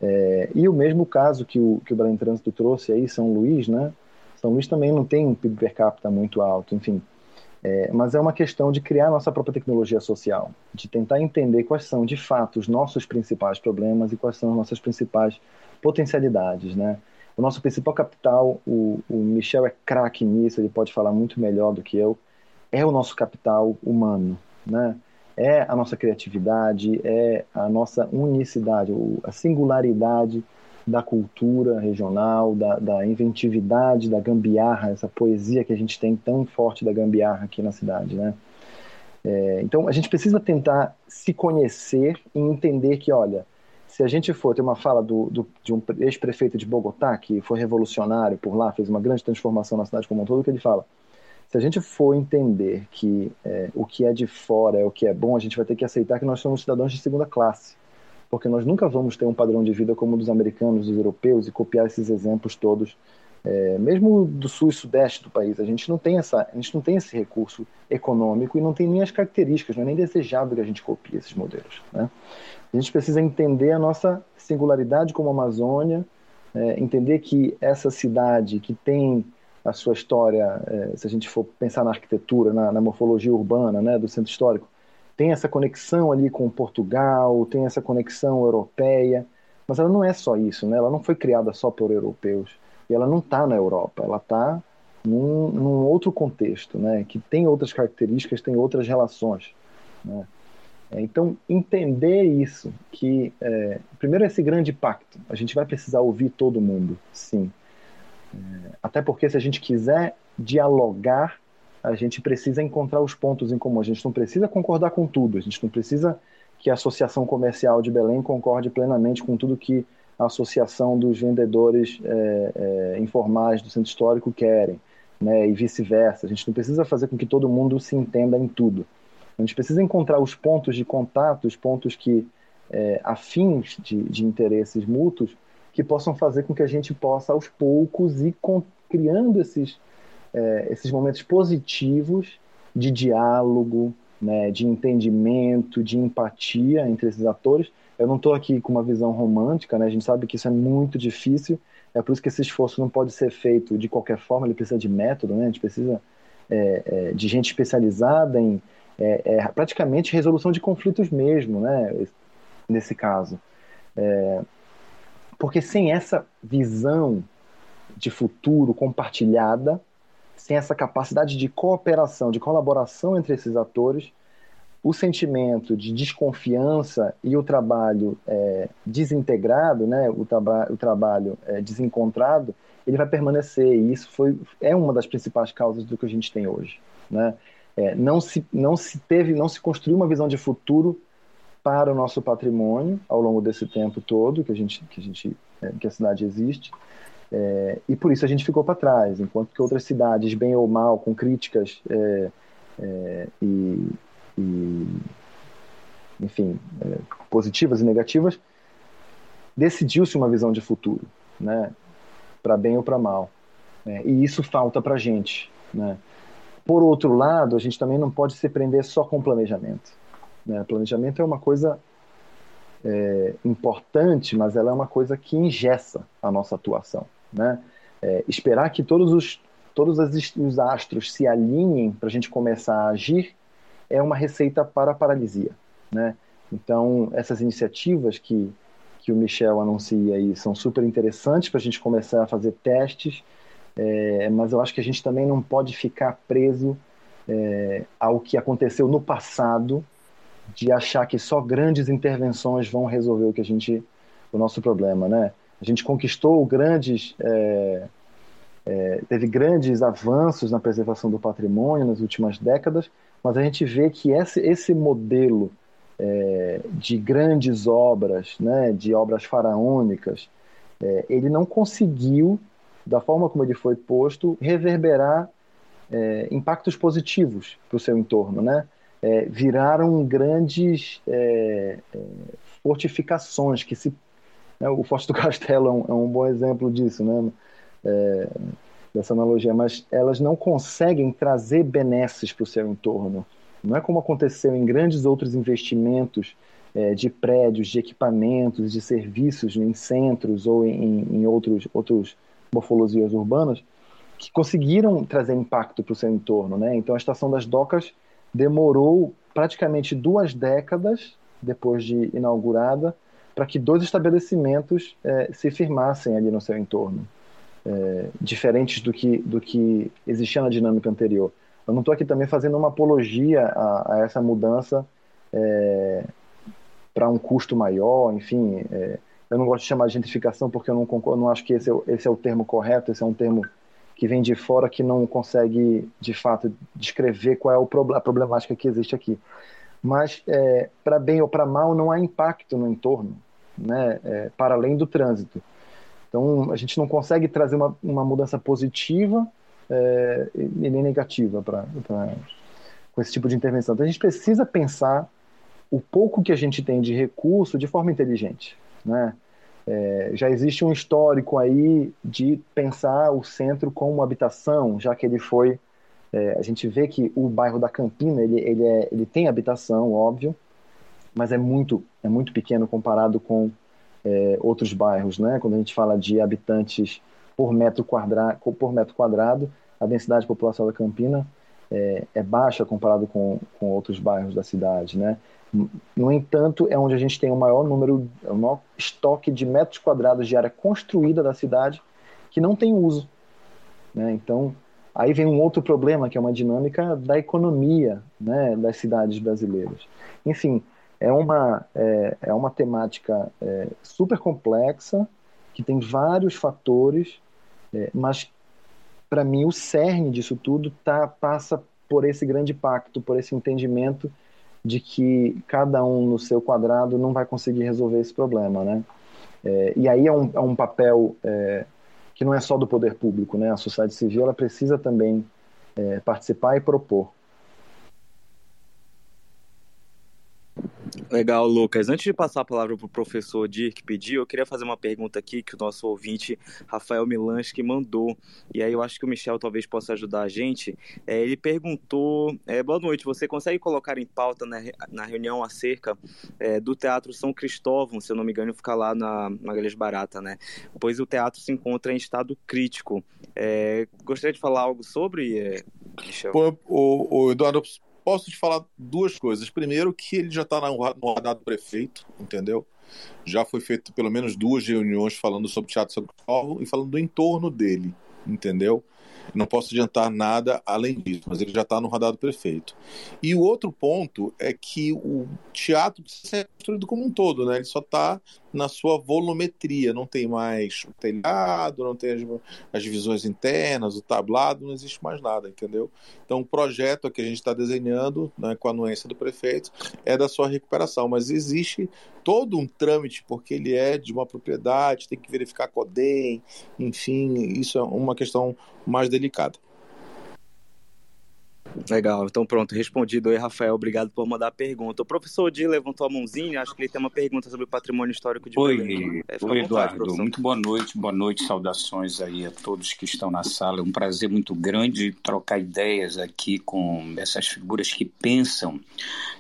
É, e o mesmo caso que o, que o Belém Trânsito trouxe aí, São Luís, né? São Luís também não tem um PIB per capita muito alto, enfim. É, mas é uma questão de criar nossa própria tecnologia social, de tentar entender quais são, de fato, os nossos principais problemas e quais são as nossas principais potencialidades, né? O nosso principal capital, o, o Michel é craque nisso, ele pode falar muito melhor do que eu, é o nosso capital humano, né? É a nossa criatividade, é a nossa unicidade, a singularidade da cultura regional, da, da, inventividade, da gambiarra, essa poesia que a gente tem tão forte da gambiarra aqui na cidade, né? É, então a gente precisa tentar se conhecer e entender que, olha, se a gente for ter uma fala do, do de um ex-prefeito de Bogotá que foi revolucionário por lá, fez uma grande transformação na cidade como um todo, que ele fala, se a gente for entender que é, o que é de fora é o que é bom, a gente vai ter que aceitar que nós somos cidadãos de segunda classe porque nós nunca vamos ter um padrão de vida como o dos americanos, dos europeus, e copiar esses exemplos todos, é, mesmo do sul e sudeste do país. A gente não tem essa, a gente não tem esse recurso econômico e não tem nem as características, não é nem desejável que a gente copie esses modelos. Né? A gente precisa entender a nossa singularidade como Amazônia, é, entender que essa cidade que tem a sua história, é, se a gente for pensar na arquitetura, na, na morfologia urbana, né, do centro histórico, tem essa conexão ali com Portugal, tem essa conexão europeia, mas ela não é só isso, né? Ela não foi criada só por europeus e ela não está na Europa, ela está num, num, outro contexto, né? Que tem outras características, tem outras relações, né? É, então entender isso, que é, primeiro esse grande pacto, a gente vai precisar ouvir todo mundo, sim. É, até porque se a gente quiser dialogar a gente precisa encontrar os pontos em comum. A gente não precisa concordar com tudo. A gente não precisa que a Associação Comercial de Belém concorde plenamente com tudo que a Associação dos Vendedores é, é, Informais do Centro Histórico querem, né, e vice-versa. A gente não precisa fazer com que todo mundo se entenda em tudo. A gente precisa encontrar os pontos de contato, os pontos que é, afins de, de interesses mútuos, que possam fazer com que a gente possa, aos poucos, ir criando esses é, esses momentos positivos de diálogo, né, de entendimento, de empatia entre esses atores. Eu não estou aqui com uma visão romântica, né? A gente sabe que isso é muito difícil. É por isso que esse esforço não pode ser feito de qualquer forma. Ele precisa de método, né? A gente precisa é, é, de gente especializada em é, é praticamente resolução de conflitos mesmo, né? Nesse caso, é, porque sem essa visão de futuro compartilhada, sem essa capacidade de cooperação, de colaboração entre esses atores, o sentimento de desconfiança e o trabalho é, desintegrado, né, o, traba o trabalho é, desencontrado, ele vai permanecer. E isso foi, é uma das principais causas do que a gente tem hoje. Né? É, não, se, não se teve, não se construiu uma visão de futuro para o nosso patrimônio ao longo desse tempo todo que a gente, que a, gente, é, que a cidade existe. É, e por isso a gente ficou para trás, enquanto que outras cidades, bem ou mal, com críticas é, é, e, e, enfim, é, positivas e negativas, decidiu-se uma visão de futuro, né, para bem ou para mal. É, e isso falta para gente. Né. Por outro lado, a gente também não pode se prender só com planejamento. Né. Planejamento é uma coisa é, importante, mas ela é uma coisa que ingessa a nossa atuação. Né? É, esperar que todos os todos os astros se alinhem para a gente começar a agir é uma receita para a paralisia, né? Então essas iniciativas que que o Michel anuncia aí são super interessantes para a gente começar a fazer testes, é, mas eu acho que a gente também não pode ficar preso é, ao que aconteceu no passado de achar que só grandes intervenções vão resolver o que a gente o nosso problema, né? A gente conquistou grandes, é, é, teve grandes avanços na preservação do patrimônio nas últimas décadas, mas a gente vê que esse, esse modelo é, de grandes obras, né, de obras faraônicas, é, ele não conseguiu, da forma como ele foi posto, reverberar é, impactos positivos para o seu entorno, né? É, viraram grandes fortificações que se né? O Forte do Castelo é um, é um bom exemplo disso, né? É, dessa analogia, mas elas não conseguem trazer benesses para o seu entorno. Não é como aconteceu em grandes outros investimentos é, de prédios, de equipamentos, de serviços em centros ou em, em outros, outros morfologias urbanas que conseguiram trazer impacto para o seu entorno. Né? Então a Estação das Docas demorou praticamente duas décadas depois de inaugurada para que dois estabelecimentos é, se firmassem ali no seu entorno, é, diferentes do que, do que existia na dinâmica anterior. Eu não estou aqui também fazendo uma apologia a, a essa mudança é, para um custo maior, enfim. Eu não gosto de chamar de gentrificação porque eu não, concordo, não acho que esse é, esse é o termo correto, esse é um termo que vem de fora que não consegue, de fato, descrever qual é o, a problemática que existe aqui mas é, para bem ou para mal não há impacto no entorno, né, é, para além do trânsito. Então a gente não consegue trazer uma, uma mudança positiva é, e nem negativa para com esse tipo de intervenção. Então a gente precisa pensar o pouco que a gente tem de recurso de forma inteligente, né? É, já existe um histórico aí de pensar o centro como habitação, já que ele foi é, a gente vê que o bairro da Campina ele, ele, é, ele tem habitação, óbvio, mas é muito, é muito pequeno comparado com é, outros bairros. Né? Quando a gente fala de habitantes por metro, quadra, por metro quadrado, a densidade de população da Campina é, é baixa comparado com, com outros bairros da cidade. Né? No entanto, é onde a gente tem o maior número, o maior estoque de metros quadrados de área construída da cidade que não tem uso. Né? Então, Aí vem um outro problema, que é uma dinâmica da economia né, das cidades brasileiras. Enfim, é uma, é, é uma temática é, super complexa, que tem vários fatores, é, mas para mim o cerne disso tudo tá, passa por esse grande pacto, por esse entendimento de que cada um no seu quadrado não vai conseguir resolver esse problema, né? É, e aí é um, é um papel é, que não é só do poder público, né? A sociedade civil ela precisa também é, participar e propor. Legal, Lucas. Antes de passar a palavra para o professor Dirk pedir, eu queria fazer uma pergunta aqui que o nosso ouvinte, Rafael Milansky, mandou. E aí eu acho que o Michel talvez possa ajudar a gente. É, ele perguntou: é, Boa noite, você consegue colocar em pauta na, na reunião acerca é, do Teatro São Cristóvão, se eu não me engano, ficar lá na Magalhães Barata, né? Pois o teatro se encontra em estado crítico. É, gostaria de falar algo sobre, é, Michel? O, o Eduardo, posso te falar duas coisas. Primeiro, que ele já está no radar do prefeito, entendeu? Já foi feito pelo menos duas reuniões falando sobre o Teatro São Cristóvão e falando do entorno dele, entendeu? Não posso adiantar nada além disso, mas ele já está no radar do prefeito. E o outro ponto é que o teatro precisa ser construído como um todo, né? Ele só está na sua volumetria, não tem mais o telhado, não tem as, as divisões internas, o tablado, não existe mais nada, entendeu? Então o projeto que a gente está desenhando, né, com a anuência do prefeito, é da sua recuperação, mas existe todo um trâmite, porque ele é de uma propriedade, tem que verificar CODEM, enfim, isso é uma questão mais delicada. Legal, então pronto, respondido aí, Rafael. Obrigado por mandar a pergunta. O professor Di levantou a mãozinha, acho que ele tem uma pergunta sobre o patrimônio histórico de Oi, Belém. É, Oi, Eduardo. Vontade, muito boa noite, boa noite, saudações aí a todos que estão na sala. É um prazer muito grande trocar ideias aqui com essas figuras que pensam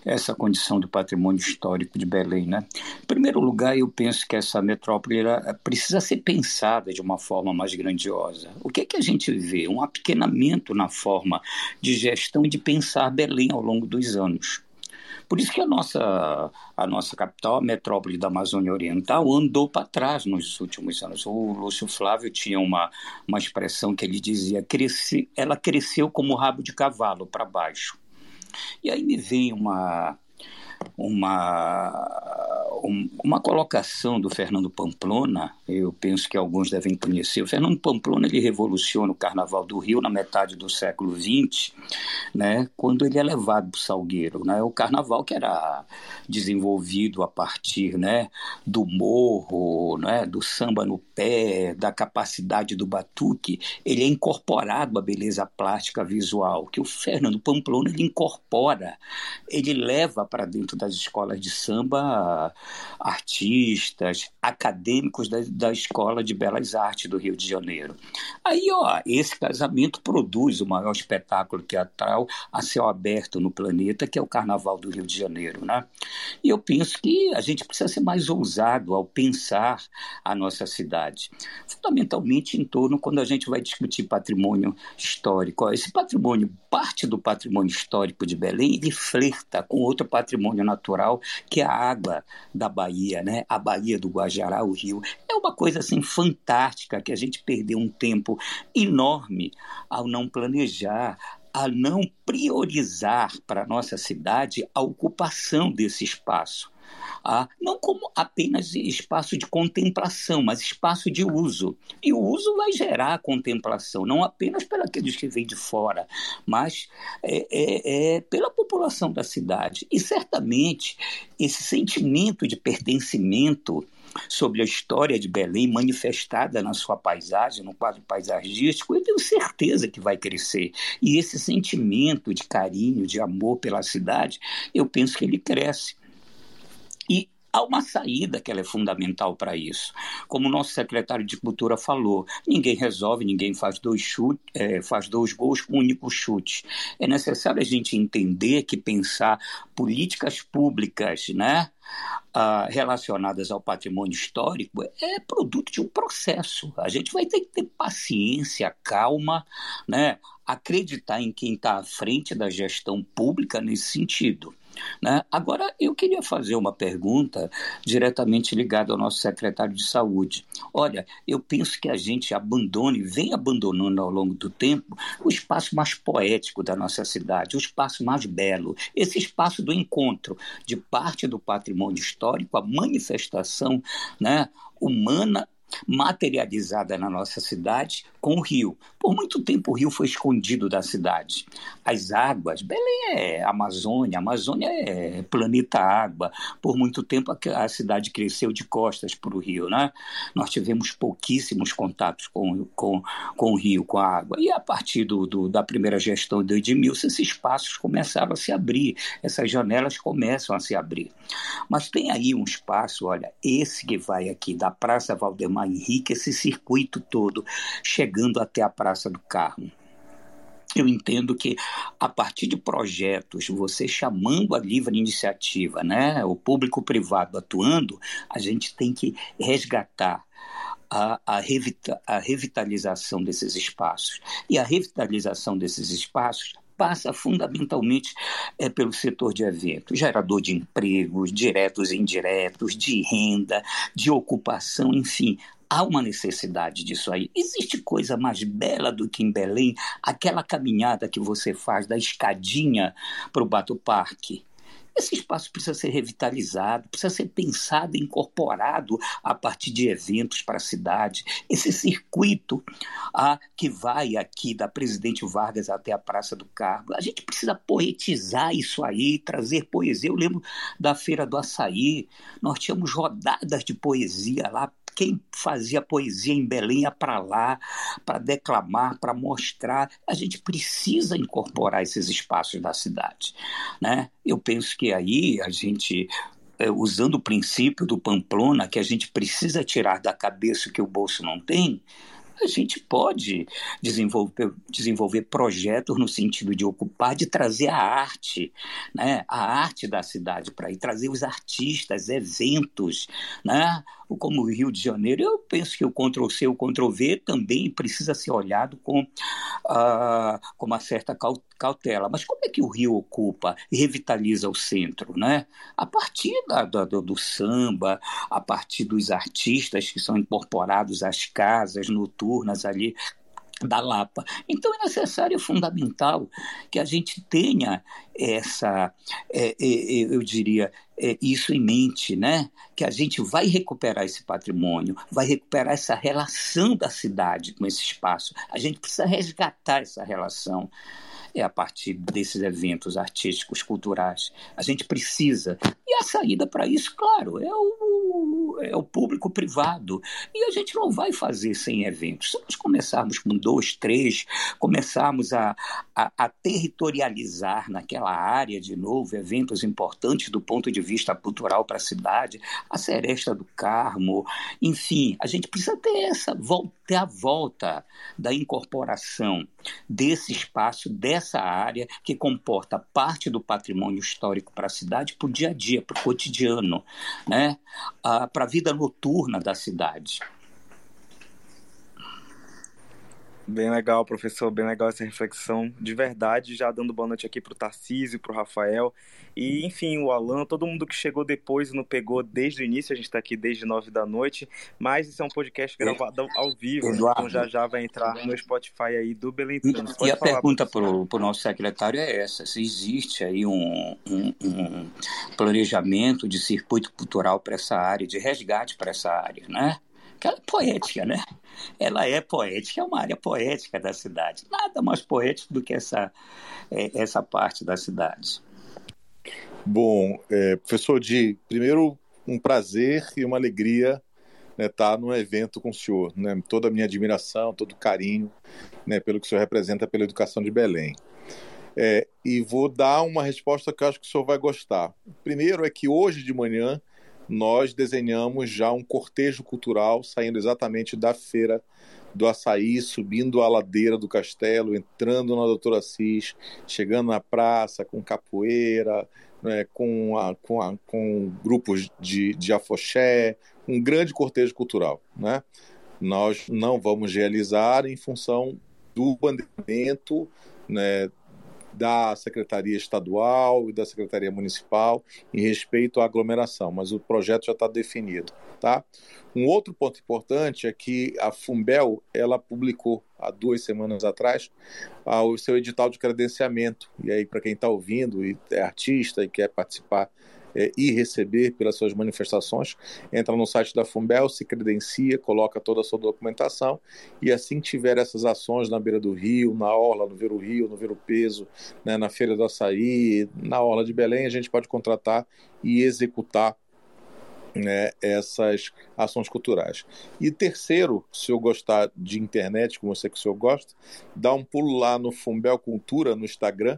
essa condição do patrimônio histórico de Belém, né? Em primeiro lugar, eu penso que essa metrópole precisa ser pensada de uma forma mais grandiosa. O que é que a gente vê? Um apequenamento na forma de gestão questão de pensar Belém ao longo dos anos. Por isso que a nossa, a nossa capital, a metrópole da Amazônia Oriental, andou para trás nos últimos anos. O Lúcio Flávio tinha uma, uma expressão que ele dizia: cresce, ela cresceu como rabo de cavalo para baixo. E aí me vem uma, uma, uma colocação do Fernando Pamplona, eu penso que alguns devem conhecer. O Fernando Pamplona ele revoluciona o Carnaval do Rio na metade do século XX, né, quando ele é levado para o Salgueiro. Né, o Carnaval que era desenvolvido a partir né, do morro, né, do samba no pé, da capacidade do batuque, ele é incorporado à beleza plástica visual, que o Fernando Pamplona ele incorpora, ele leva para dentro dentro das escolas de samba artistas, acadêmicos da, da Escola de Belas Artes do Rio de Janeiro. Aí, ó, esse casamento produz o maior espetáculo teatral a céu aberto no planeta, que é o Carnaval do Rio de Janeiro, né? E eu penso que a gente precisa ser mais ousado ao pensar a nossa cidade, fundamentalmente em torno quando a gente vai discutir patrimônio histórico. Esse patrimônio, parte do patrimônio histórico de Belém, ele flerta com outro patrimônio patrimônio natural, que é a água da Bahia, né? a Bahia do Guajará, o rio. É uma coisa assim fantástica que a gente perdeu um tempo enorme ao não planejar, a não priorizar para a nossa cidade a ocupação desse espaço ah, não como apenas espaço de contemplação, mas espaço de uso. E o uso vai gerar contemplação, não apenas para aqueles que vêm de fora, mas é, é, é pela população da cidade. E certamente esse sentimento de pertencimento sobre a história de Belém manifestada na sua paisagem, no quadro paisagístico, eu tenho certeza que vai crescer. E esse sentimento de carinho, de amor pela cidade, eu penso que ele cresce. E há uma saída que ela é fundamental para isso. Como o nosso secretário de Cultura falou, ninguém resolve, ninguém faz dois, chute, é, faz dois gols com um único chute. É necessário a gente entender que pensar políticas públicas, né? Ah, relacionadas ao patrimônio histórico é produto de um processo. A gente vai ter que ter paciência, calma, né? acreditar em quem está à frente da gestão pública nesse sentido. Né? Agora, eu queria fazer uma pergunta diretamente ligada ao nosso secretário de Saúde. Olha, eu penso que a gente abandone, vem abandonando ao longo do tempo, o espaço mais poético da nossa cidade, o espaço mais belo, esse espaço do encontro de parte do patrimônio histórico, a manifestação né, humana materializada na nossa cidade com o rio. Por muito tempo o rio foi escondido da cidade. As águas, Belém é Amazônia, Amazônia é planeta água. Por muito tempo a cidade cresceu de costas para o rio, né? Nós tivemos pouquíssimos contatos com, com, com o rio, com a água. E a partir do, do da primeira gestão de Edmilson, esses espaços começaram a se abrir, essas janelas começam a se abrir. Mas tem aí um espaço, olha, esse que vai aqui da Praça Valdemar Henrique, esse circuito todo, chegando até a Praça do Carmo. Eu entendo que a partir de projetos, você chamando a livre iniciativa, né, o público privado atuando, a gente tem que resgatar a, a, revita, a revitalização desses espaços. E a revitalização desses espaços passa fundamentalmente é, pelo setor de eventos, gerador de empregos, diretos e indiretos, de renda, de ocupação, enfim, há uma necessidade disso aí. Existe coisa mais bela do que em Belém aquela caminhada que você faz da escadinha para o Bato Parque? Esse espaço precisa ser revitalizado, precisa ser pensado incorporado a partir de eventos para a cidade. Esse circuito ah, que vai aqui da Presidente Vargas até a Praça do Carmo, a gente precisa poetizar isso aí, trazer poesia. Eu lembro da Feira do Açaí, nós tínhamos rodadas de poesia lá, quem fazia poesia em Belém ia para lá para declamar, para mostrar. A gente precisa incorporar esses espaços da cidade. Né? Eu penso que aí a gente é, usando o princípio do Pamplona, que a gente precisa tirar da cabeça que o bolso não tem, a gente pode desenvolver, desenvolver projetos no sentido de ocupar, de trazer a arte, né? a arte da cidade para ir, trazer os artistas, eventos, né? Como o Rio de Janeiro, eu penso que o Ctrl-C o Ctrl-V também precisa ser olhado com, uh, com uma certa cautela. Mas como é que o Rio ocupa e revitaliza o centro? Né? A partir da, da, do samba, a partir dos artistas que são incorporados às casas noturnas ali, da Lapa. Então é necessário, é fundamental que a gente tenha essa, é, é, é, eu diria, é, isso em mente, né? Que a gente vai recuperar esse patrimônio, vai recuperar essa relação da cidade com esse espaço. A gente precisa resgatar essa relação é a partir desses eventos artísticos, culturais. A gente precisa. E a saída para isso, claro, é o, é o público privado. E a gente não vai fazer sem eventos. Se nós começarmos com dois, três, começarmos a, a, a territorializar naquela área de novo eventos importantes do ponto de vista cultural para a cidade, a Seresta do Carmo, enfim, a gente precisa ter essa volta, ter a volta da incorporação desse espaço, dessa área que comporta parte do patrimônio histórico para a cidade, para o dia a dia, para o cotidiano, né? Ah, para a vida noturna da cidade. Bem legal, professor, bem legal essa reflexão. De verdade, já dando boa noite aqui para o Tarcísio, para o Rafael e, enfim, o Alan, todo mundo que chegou depois e não pegou desde o início, a gente está aqui desde nove da noite, mas isso é um podcast gravado ao vivo, né? então já já vai entrar no Spotify aí do Belém Trans. E a pergunta para o nosso secretário é essa, se existe aí um, um, um planejamento de circuito cultural para essa área, de resgate para essa área, né? Poética, né? Ela é poética, é uma área poética da cidade. Nada mais poético do que essa, é, essa parte da cidade. Bom, é, professor Di, primeiro um prazer e uma alegria né, estar no evento com o senhor. Né? Toda a minha admiração, todo o carinho né, pelo que o senhor representa pela educação de Belém. É, e vou dar uma resposta que eu acho que o senhor vai gostar. Primeiro é que hoje de manhã nós desenhamos já um cortejo cultural saindo exatamente da feira do açaí, subindo a ladeira do castelo, entrando na Doutora Assis, chegando na praça com capoeira, né, com, a, com, a, com grupos de, de afoxé, um grande cortejo cultural. Né? Nós não vamos realizar em função do bandeiramento né, da Secretaria Estadual e da Secretaria Municipal em respeito à aglomeração, mas o projeto já está definido. Tá? Um outro ponto importante é que a Fumbel ela publicou há duas semanas atrás o seu edital de credenciamento. E aí, para quem está ouvindo e é artista e quer participar é, e receber pelas suas manifestações, entra no site da Fumbel, se credencia, coloca toda a sua documentação e assim que tiver essas ações na beira do rio, na orla, no Vero Rio, no Vero Peso, né, na Feira do Açaí, na orla de Belém, a gente pode contratar e executar né, essas ações culturais. E terceiro, se eu gostar de internet, como eu sei que o senhor gosta, dá um pulo lá no Fumbel Cultura no Instagram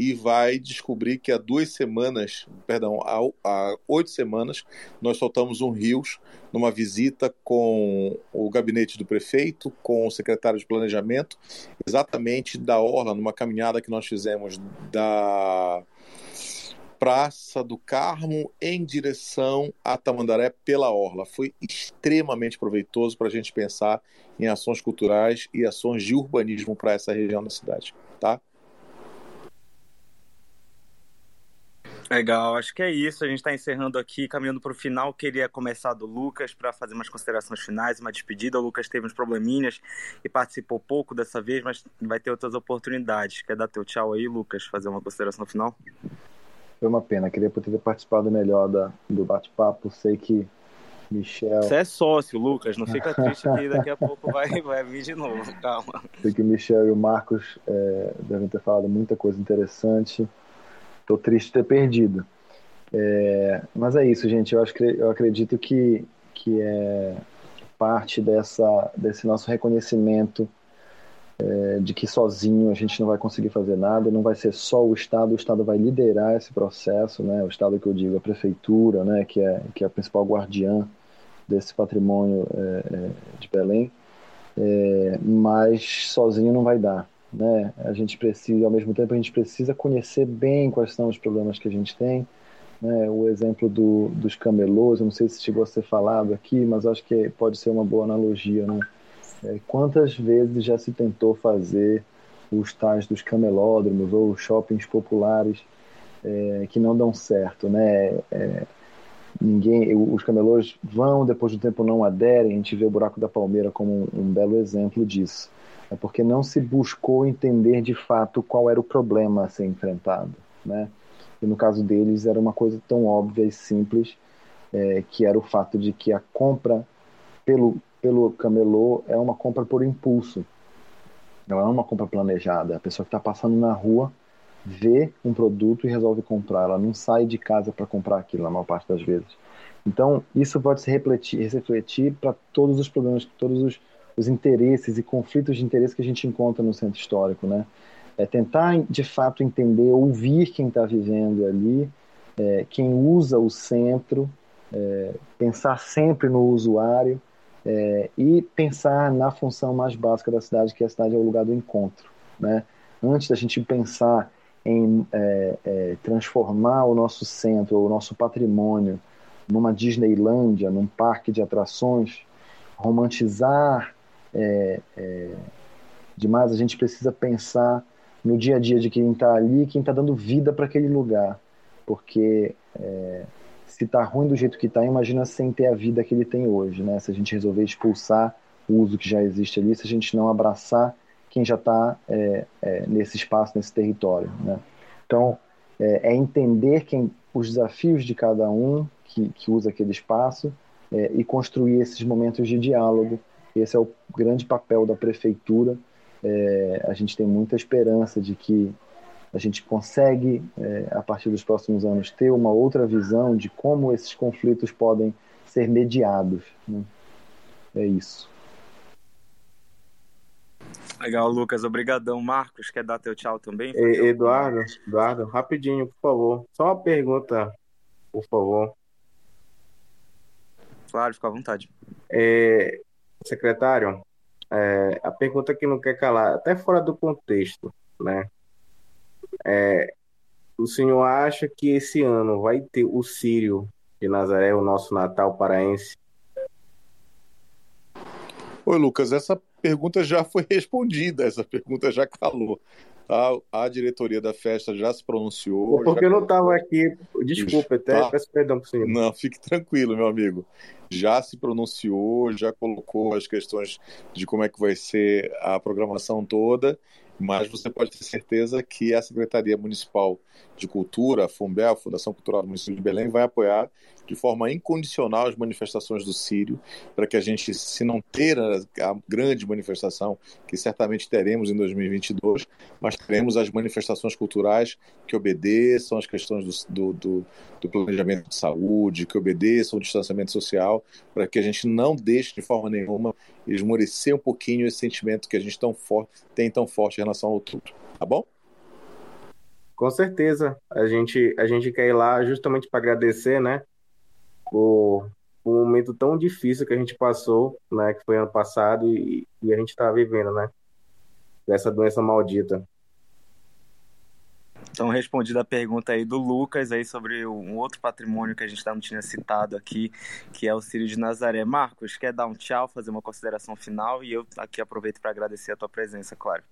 e vai descobrir que há duas semanas, perdão, há, há oito semanas, nós soltamos um Rios numa visita com o gabinete do prefeito, com o secretário de planejamento, exatamente da Orla, numa caminhada que nós fizemos da Praça do Carmo em direção a Tamandaré pela Orla. Foi extremamente proveitoso para a gente pensar em ações culturais e ações de urbanismo para essa região da cidade. Tá? Legal, acho que é isso. A gente está encerrando aqui, caminhando para o final. Queria começar do Lucas para fazer umas considerações finais, uma despedida. O Lucas teve uns probleminhas e participou pouco dessa vez, mas vai ter outras oportunidades. Quer dar teu tchau aí, Lucas? Fazer uma consideração final? Foi uma pena, queria poder ter participado melhor da, do bate-papo. Sei que Michel. Você é sócio, Lucas, não fica triste que daqui a pouco vai, vai vir de novo, calma. Sei que o Michel e o Marcos é, devem ter falado muita coisa interessante. Estou triste de ter perdido. É, mas é isso, gente. Eu, acho que, eu acredito que, que é parte dessa, desse nosso reconhecimento é, de que sozinho a gente não vai conseguir fazer nada, não vai ser só o Estado, o Estado vai liderar esse processo, né? o Estado que eu digo, a Prefeitura, né? que, é, que é a principal guardiã desse patrimônio é, é, de Belém, é, mas sozinho não vai dar. Né? A gente precisa, ao mesmo tempo, a gente precisa conhecer bem quais são os problemas que a gente tem, né? o exemplo do, dos camelôs, eu não sei se chegou a ser falado aqui, mas acho que pode ser uma boa analogia, né? É, quantas vezes já se tentou fazer os tais dos camelódromos ou shoppings populares é, que não dão certo, né? É, ninguém, os camelôs vão, depois do tempo não aderem. A gente vê o buraco da Palmeira como um, um belo exemplo disso. É porque não se buscou entender de fato qual era o problema a ser enfrentado, né? E no caso deles era uma coisa tão óbvia e simples é, que era o fato de que a compra pelo pelo camelô é uma compra por impulso. Não é uma compra planejada. A pessoa que está passando na rua vê um produto e resolve comprar. Ela não sai de casa para comprar aquilo, na maior parte das vezes. Então, isso pode se refletir, refletir para todos os problemas, todos os, os interesses e conflitos de interesse que a gente encontra no centro histórico, né? É tentar, de fato, entender, ouvir quem está vivendo ali, é, quem usa o centro, é, pensar sempre no usuário é, e pensar na função mais básica da cidade, que a cidade é o lugar do encontro. Né? Antes da gente pensar em é, é, transformar o nosso centro, o nosso patrimônio, numa Disneylândia, num parque de atrações, romantizar é, é, demais, a gente precisa pensar no dia a dia de quem está ali, quem está dando vida para aquele lugar, porque é, se tá ruim do jeito que tá, imagina sem ter a vida que ele tem hoje, né? Se a gente resolver expulsar o uso que já existe ali, se a gente não abraçar quem já está é, é, nesse espaço, nesse território, né? Então, é, é, entender quem, os desafios de cada um que, que usa aquele espaço é, e construir esses momentos de diálogo. Esse é o grande papel da prefeitura. É, a gente tem muita esperança de que a gente consegue, é, a partir dos próximos anos, ter uma outra visão de como esses conflitos podem ser mediados. Né? É isso. Legal, Lucas. Obrigadão. Marcos, quer dar teu tchau também? Eduardo, Eduardo, rapidinho, por favor. Só uma pergunta, por favor. Claro, fica à vontade. É, secretário, é, a pergunta que não quer calar, até fora do contexto, né? É, o senhor acha que esse ano vai ter o Sírio de Nazaré, o nosso Natal paraense? Oi, Lucas, essa pergunta já foi respondida, essa pergunta já calou. A, a diretoria da festa já se pronunciou. Porque já... eu não estava aqui. Desculpa, até tá. peço perdão para o senhor. Não, fique tranquilo, meu amigo. Já se pronunciou, já colocou as questões de como é que vai ser a programação toda mas você pode ter certeza que a Secretaria Municipal de Cultura, a FUNBEL, a Fundação Cultural do Município de Belém, vai apoiar de forma incondicional as manifestações do Sírio, para que a gente, se não ter a, a, grande manifestação, que certamente teremos em 2022, mas teremos as manifestações culturais que obedeçam às questões do, do, do planejamento de saúde, que obedeçam ao distanciamento social, para que a gente não deixe de forma nenhuma esmorecer um pouquinho esse sentimento que a gente tão tem tão forte em relação ao outubro. Tá bom? Com certeza. A gente, a gente quer ir lá justamente para agradecer, né? por um momento tão difícil que a gente passou, né, que foi ano passado e, e a gente está vivendo, né, dessa doença maldita. Então, respondida a pergunta aí do Lucas aí sobre um outro patrimônio que a gente não tinha citado aqui, que é o Círio de Nazaré. Marcos, quer dar um tchau, fazer uma consideração final? E eu aqui aproveito para agradecer a tua presença, claro.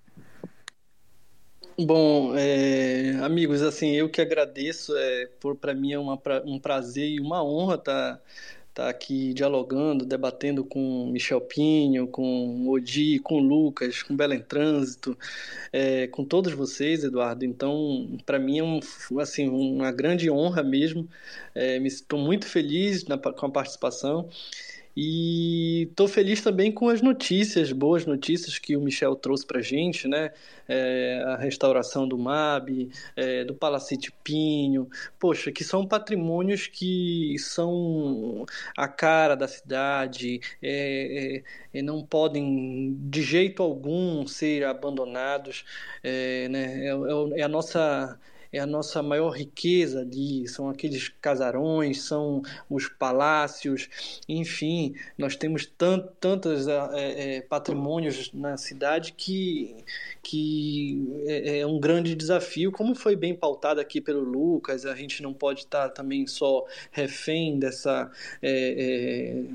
Bom, é, amigos, assim, eu que agradeço, é, por para mim é uma, um prazer e uma honra estar tá, tá aqui dialogando, debatendo com Michel Pinho, com Odi, com Lucas, com Belém Trânsito, é, com todos vocês, Eduardo. Então, para mim é um, assim, uma grande honra mesmo. É, Estou muito feliz na, com a participação. E estou feliz também com as notícias, boas notícias que o Michel trouxe para a gente, né? É, a restauração do MAB, é, do Palacete Pinho, poxa, que são patrimônios que são a cara da cidade, é, é não podem de jeito algum ser abandonados, é, né? É, é, a nossa é a nossa maior riqueza ali, são aqueles casarões, são os palácios, enfim, nós temos tant, tantos é, é, patrimônios na cidade que, que é, é, um grande desafio, como foi bem pautado aqui pelo Lucas, a gente não pode estar também só refém dessa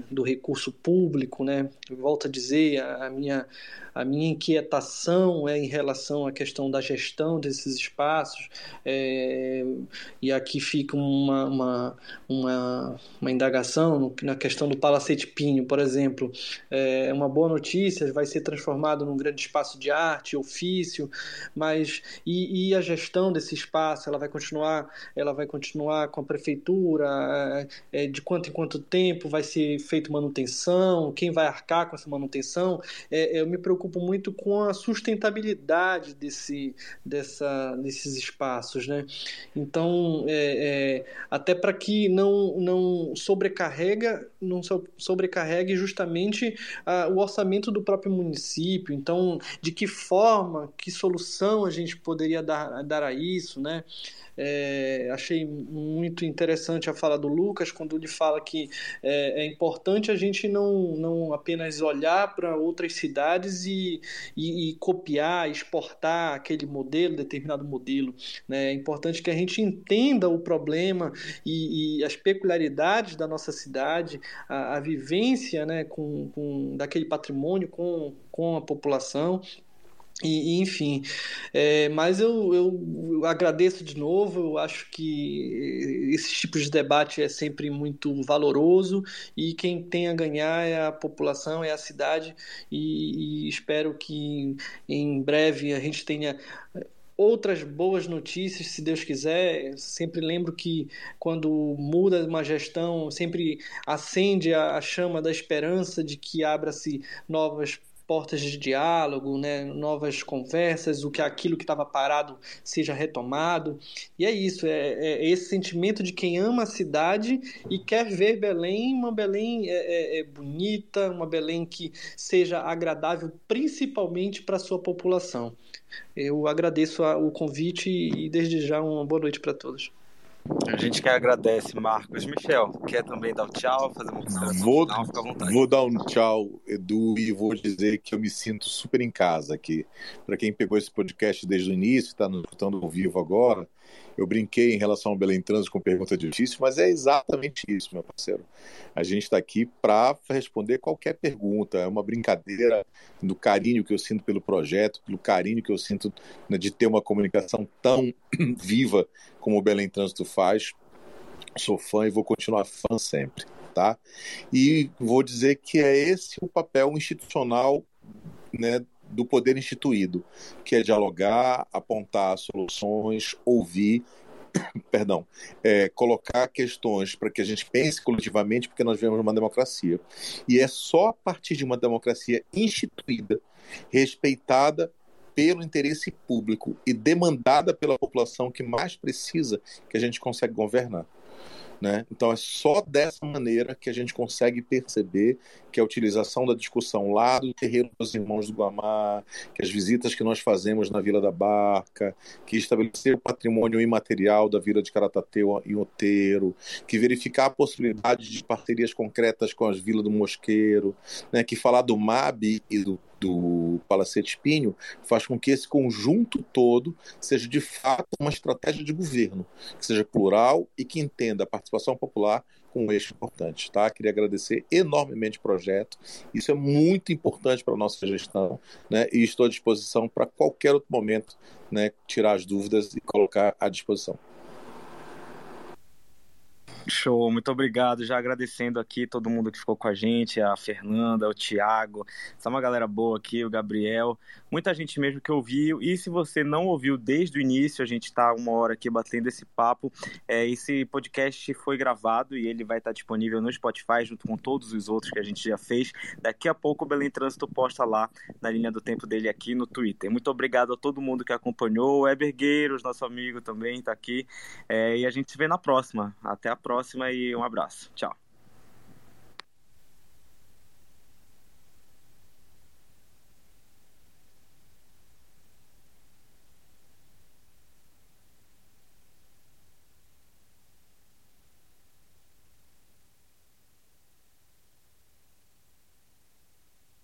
do recurso público, né? Volto a dizer, a, a minha a minha inquietação é em relação à questão da gestão desses espaços, é, e aqui fica uma, uma, uma, uma, indagação na questão do Palacete Pinho, por exemplo. É uma boa notícia, vai ser transformado num grande espaço de arte, ofício, mas e, e a gestão desse espaço? Ela vai continuar, ela vai continuar com a prefeitura? É, de quanto em quanto tempo vai ser feita manutenção? Quem vai arcar com essa manutenção? É, eu me preocupo preocupo muito com a sustentabilidade desse, dessa, desses espaços, né? Então, é, é, até para que não, não sobrecarrega, não sobrecarregue justamente a, o orçamento do próprio município. Então, de que forma, que solução a gente poderia dar, dar a isso, né? É, achei muito interessante a fala do Lucas quando ele fala que é, é importante a gente não, não apenas olhar para outras cidades e, e, e, copiar, exportar aquele modelo, determinado modelo. Né? É importante que a gente entenda o problema e, e as peculiaridades da nossa cidade, a, a vivência né, com, com, daquele patrimônio com, com a população e, enfim, é, mas eu, eu, agradeço de novo. Eu acho que esse tipo de debate é sempre muito valoroso e quem tem a ganhar é a população, é a cidade. E, e espero que em breve a gente tenha outras boas notícias, se Deus quiser. Sempre lembro que quando muda uma gestão, sempre acende a, chama da esperança de que abra-se novas portas de diálogo, né, novas conversas, o que aquilo que estava parado seja retomado. E é isso, é, é, esse sentimento de quem ama a cidade e quer ver Belém, uma Belém é, é, é bonita, uma Belém que seja agradável, principalmente para sua população. Eu agradeço o convite e desde já uma boa noite para todos. A gente que agradece, Marcos. Michel, quer também dar um tchau, fazer uma consideração vou, final? Fica à vontade. Vou dar um tchau, Edu, e vou dizer que eu me sinto super em casa aqui. Para quem pegou esse podcast desde o início, está nos escutando ao vivo agora, eu brinquei em relação ao Belém Trans com pergunta difícil, mas é exatamente isso, meu parceiro. A gente está aqui para responder qualquer pergunta. É uma brincadeira do carinho que eu sinto pelo projeto, pelo carinho que eu sinto né, de ter uma comunicação tão viva como o Belém Trânsito faz. Sou fã e vou continuar fã sempre, tá? E vou dizer que é esse o papel institucional né, do poder instituído, que é dialogar, apontar soluções, ouvir, perdão, é, colocar questões para que a gente pense coletivamente, porque nós vivemos uma democracia. E é só a partir de uma democracia instituída, respeitada pelo interesse público e demandada pela população que mais precisa que a gente consegue governar. Né? Então é só dessa maneira que a gente consegue perceber que a utilização da discussão lá do terreiro dos irmãos do Guamá, que as visitas que nós fazemos na Vila da Barca, que estabelecer o patrimônio imaterial da Vila de Caratateu em Oteiro, que verificar a possibilidade de parcerias concretas com as Vilas do Mosqueiro, né? que falar do MAB e do do Palacete Pinho faz com que esse conjunto todo seja de fato uma estratégia de governo, que seja plural e que entenda a participação popular com um eixo importante. Tá? Queria agradecer enormemente o projeto, isso é muito importante para a nossa gestão né? e estou à disposição para qualquer outro momento né? tirar as dúvidas e colocar à disposição. Show, muito obrigado. Já agradecendo aqui todo mundo que ficou com a gente, a Fernanda, o Thiago, é uma galera boa aqui, o Gabriel, muita gente mesmo que ouviu. E se você não ouviu desde o início, a gente está uma hora aqui batendo esse papo. É, esse podcast foi gravado e ele vai estar disponível no Spotify junto com todos os outros que a gente já fez. Daqui a pouco o Belém Trânsito posta lá na linha do tempo dele aqui no Twitter. Muito obrigado a todo mundo que acompanhou. O Eber Gueiros, nosso amigo também, está aqui. É, e a gente se vê na próxima. Até a próxima próxima e um abraço. Tchau.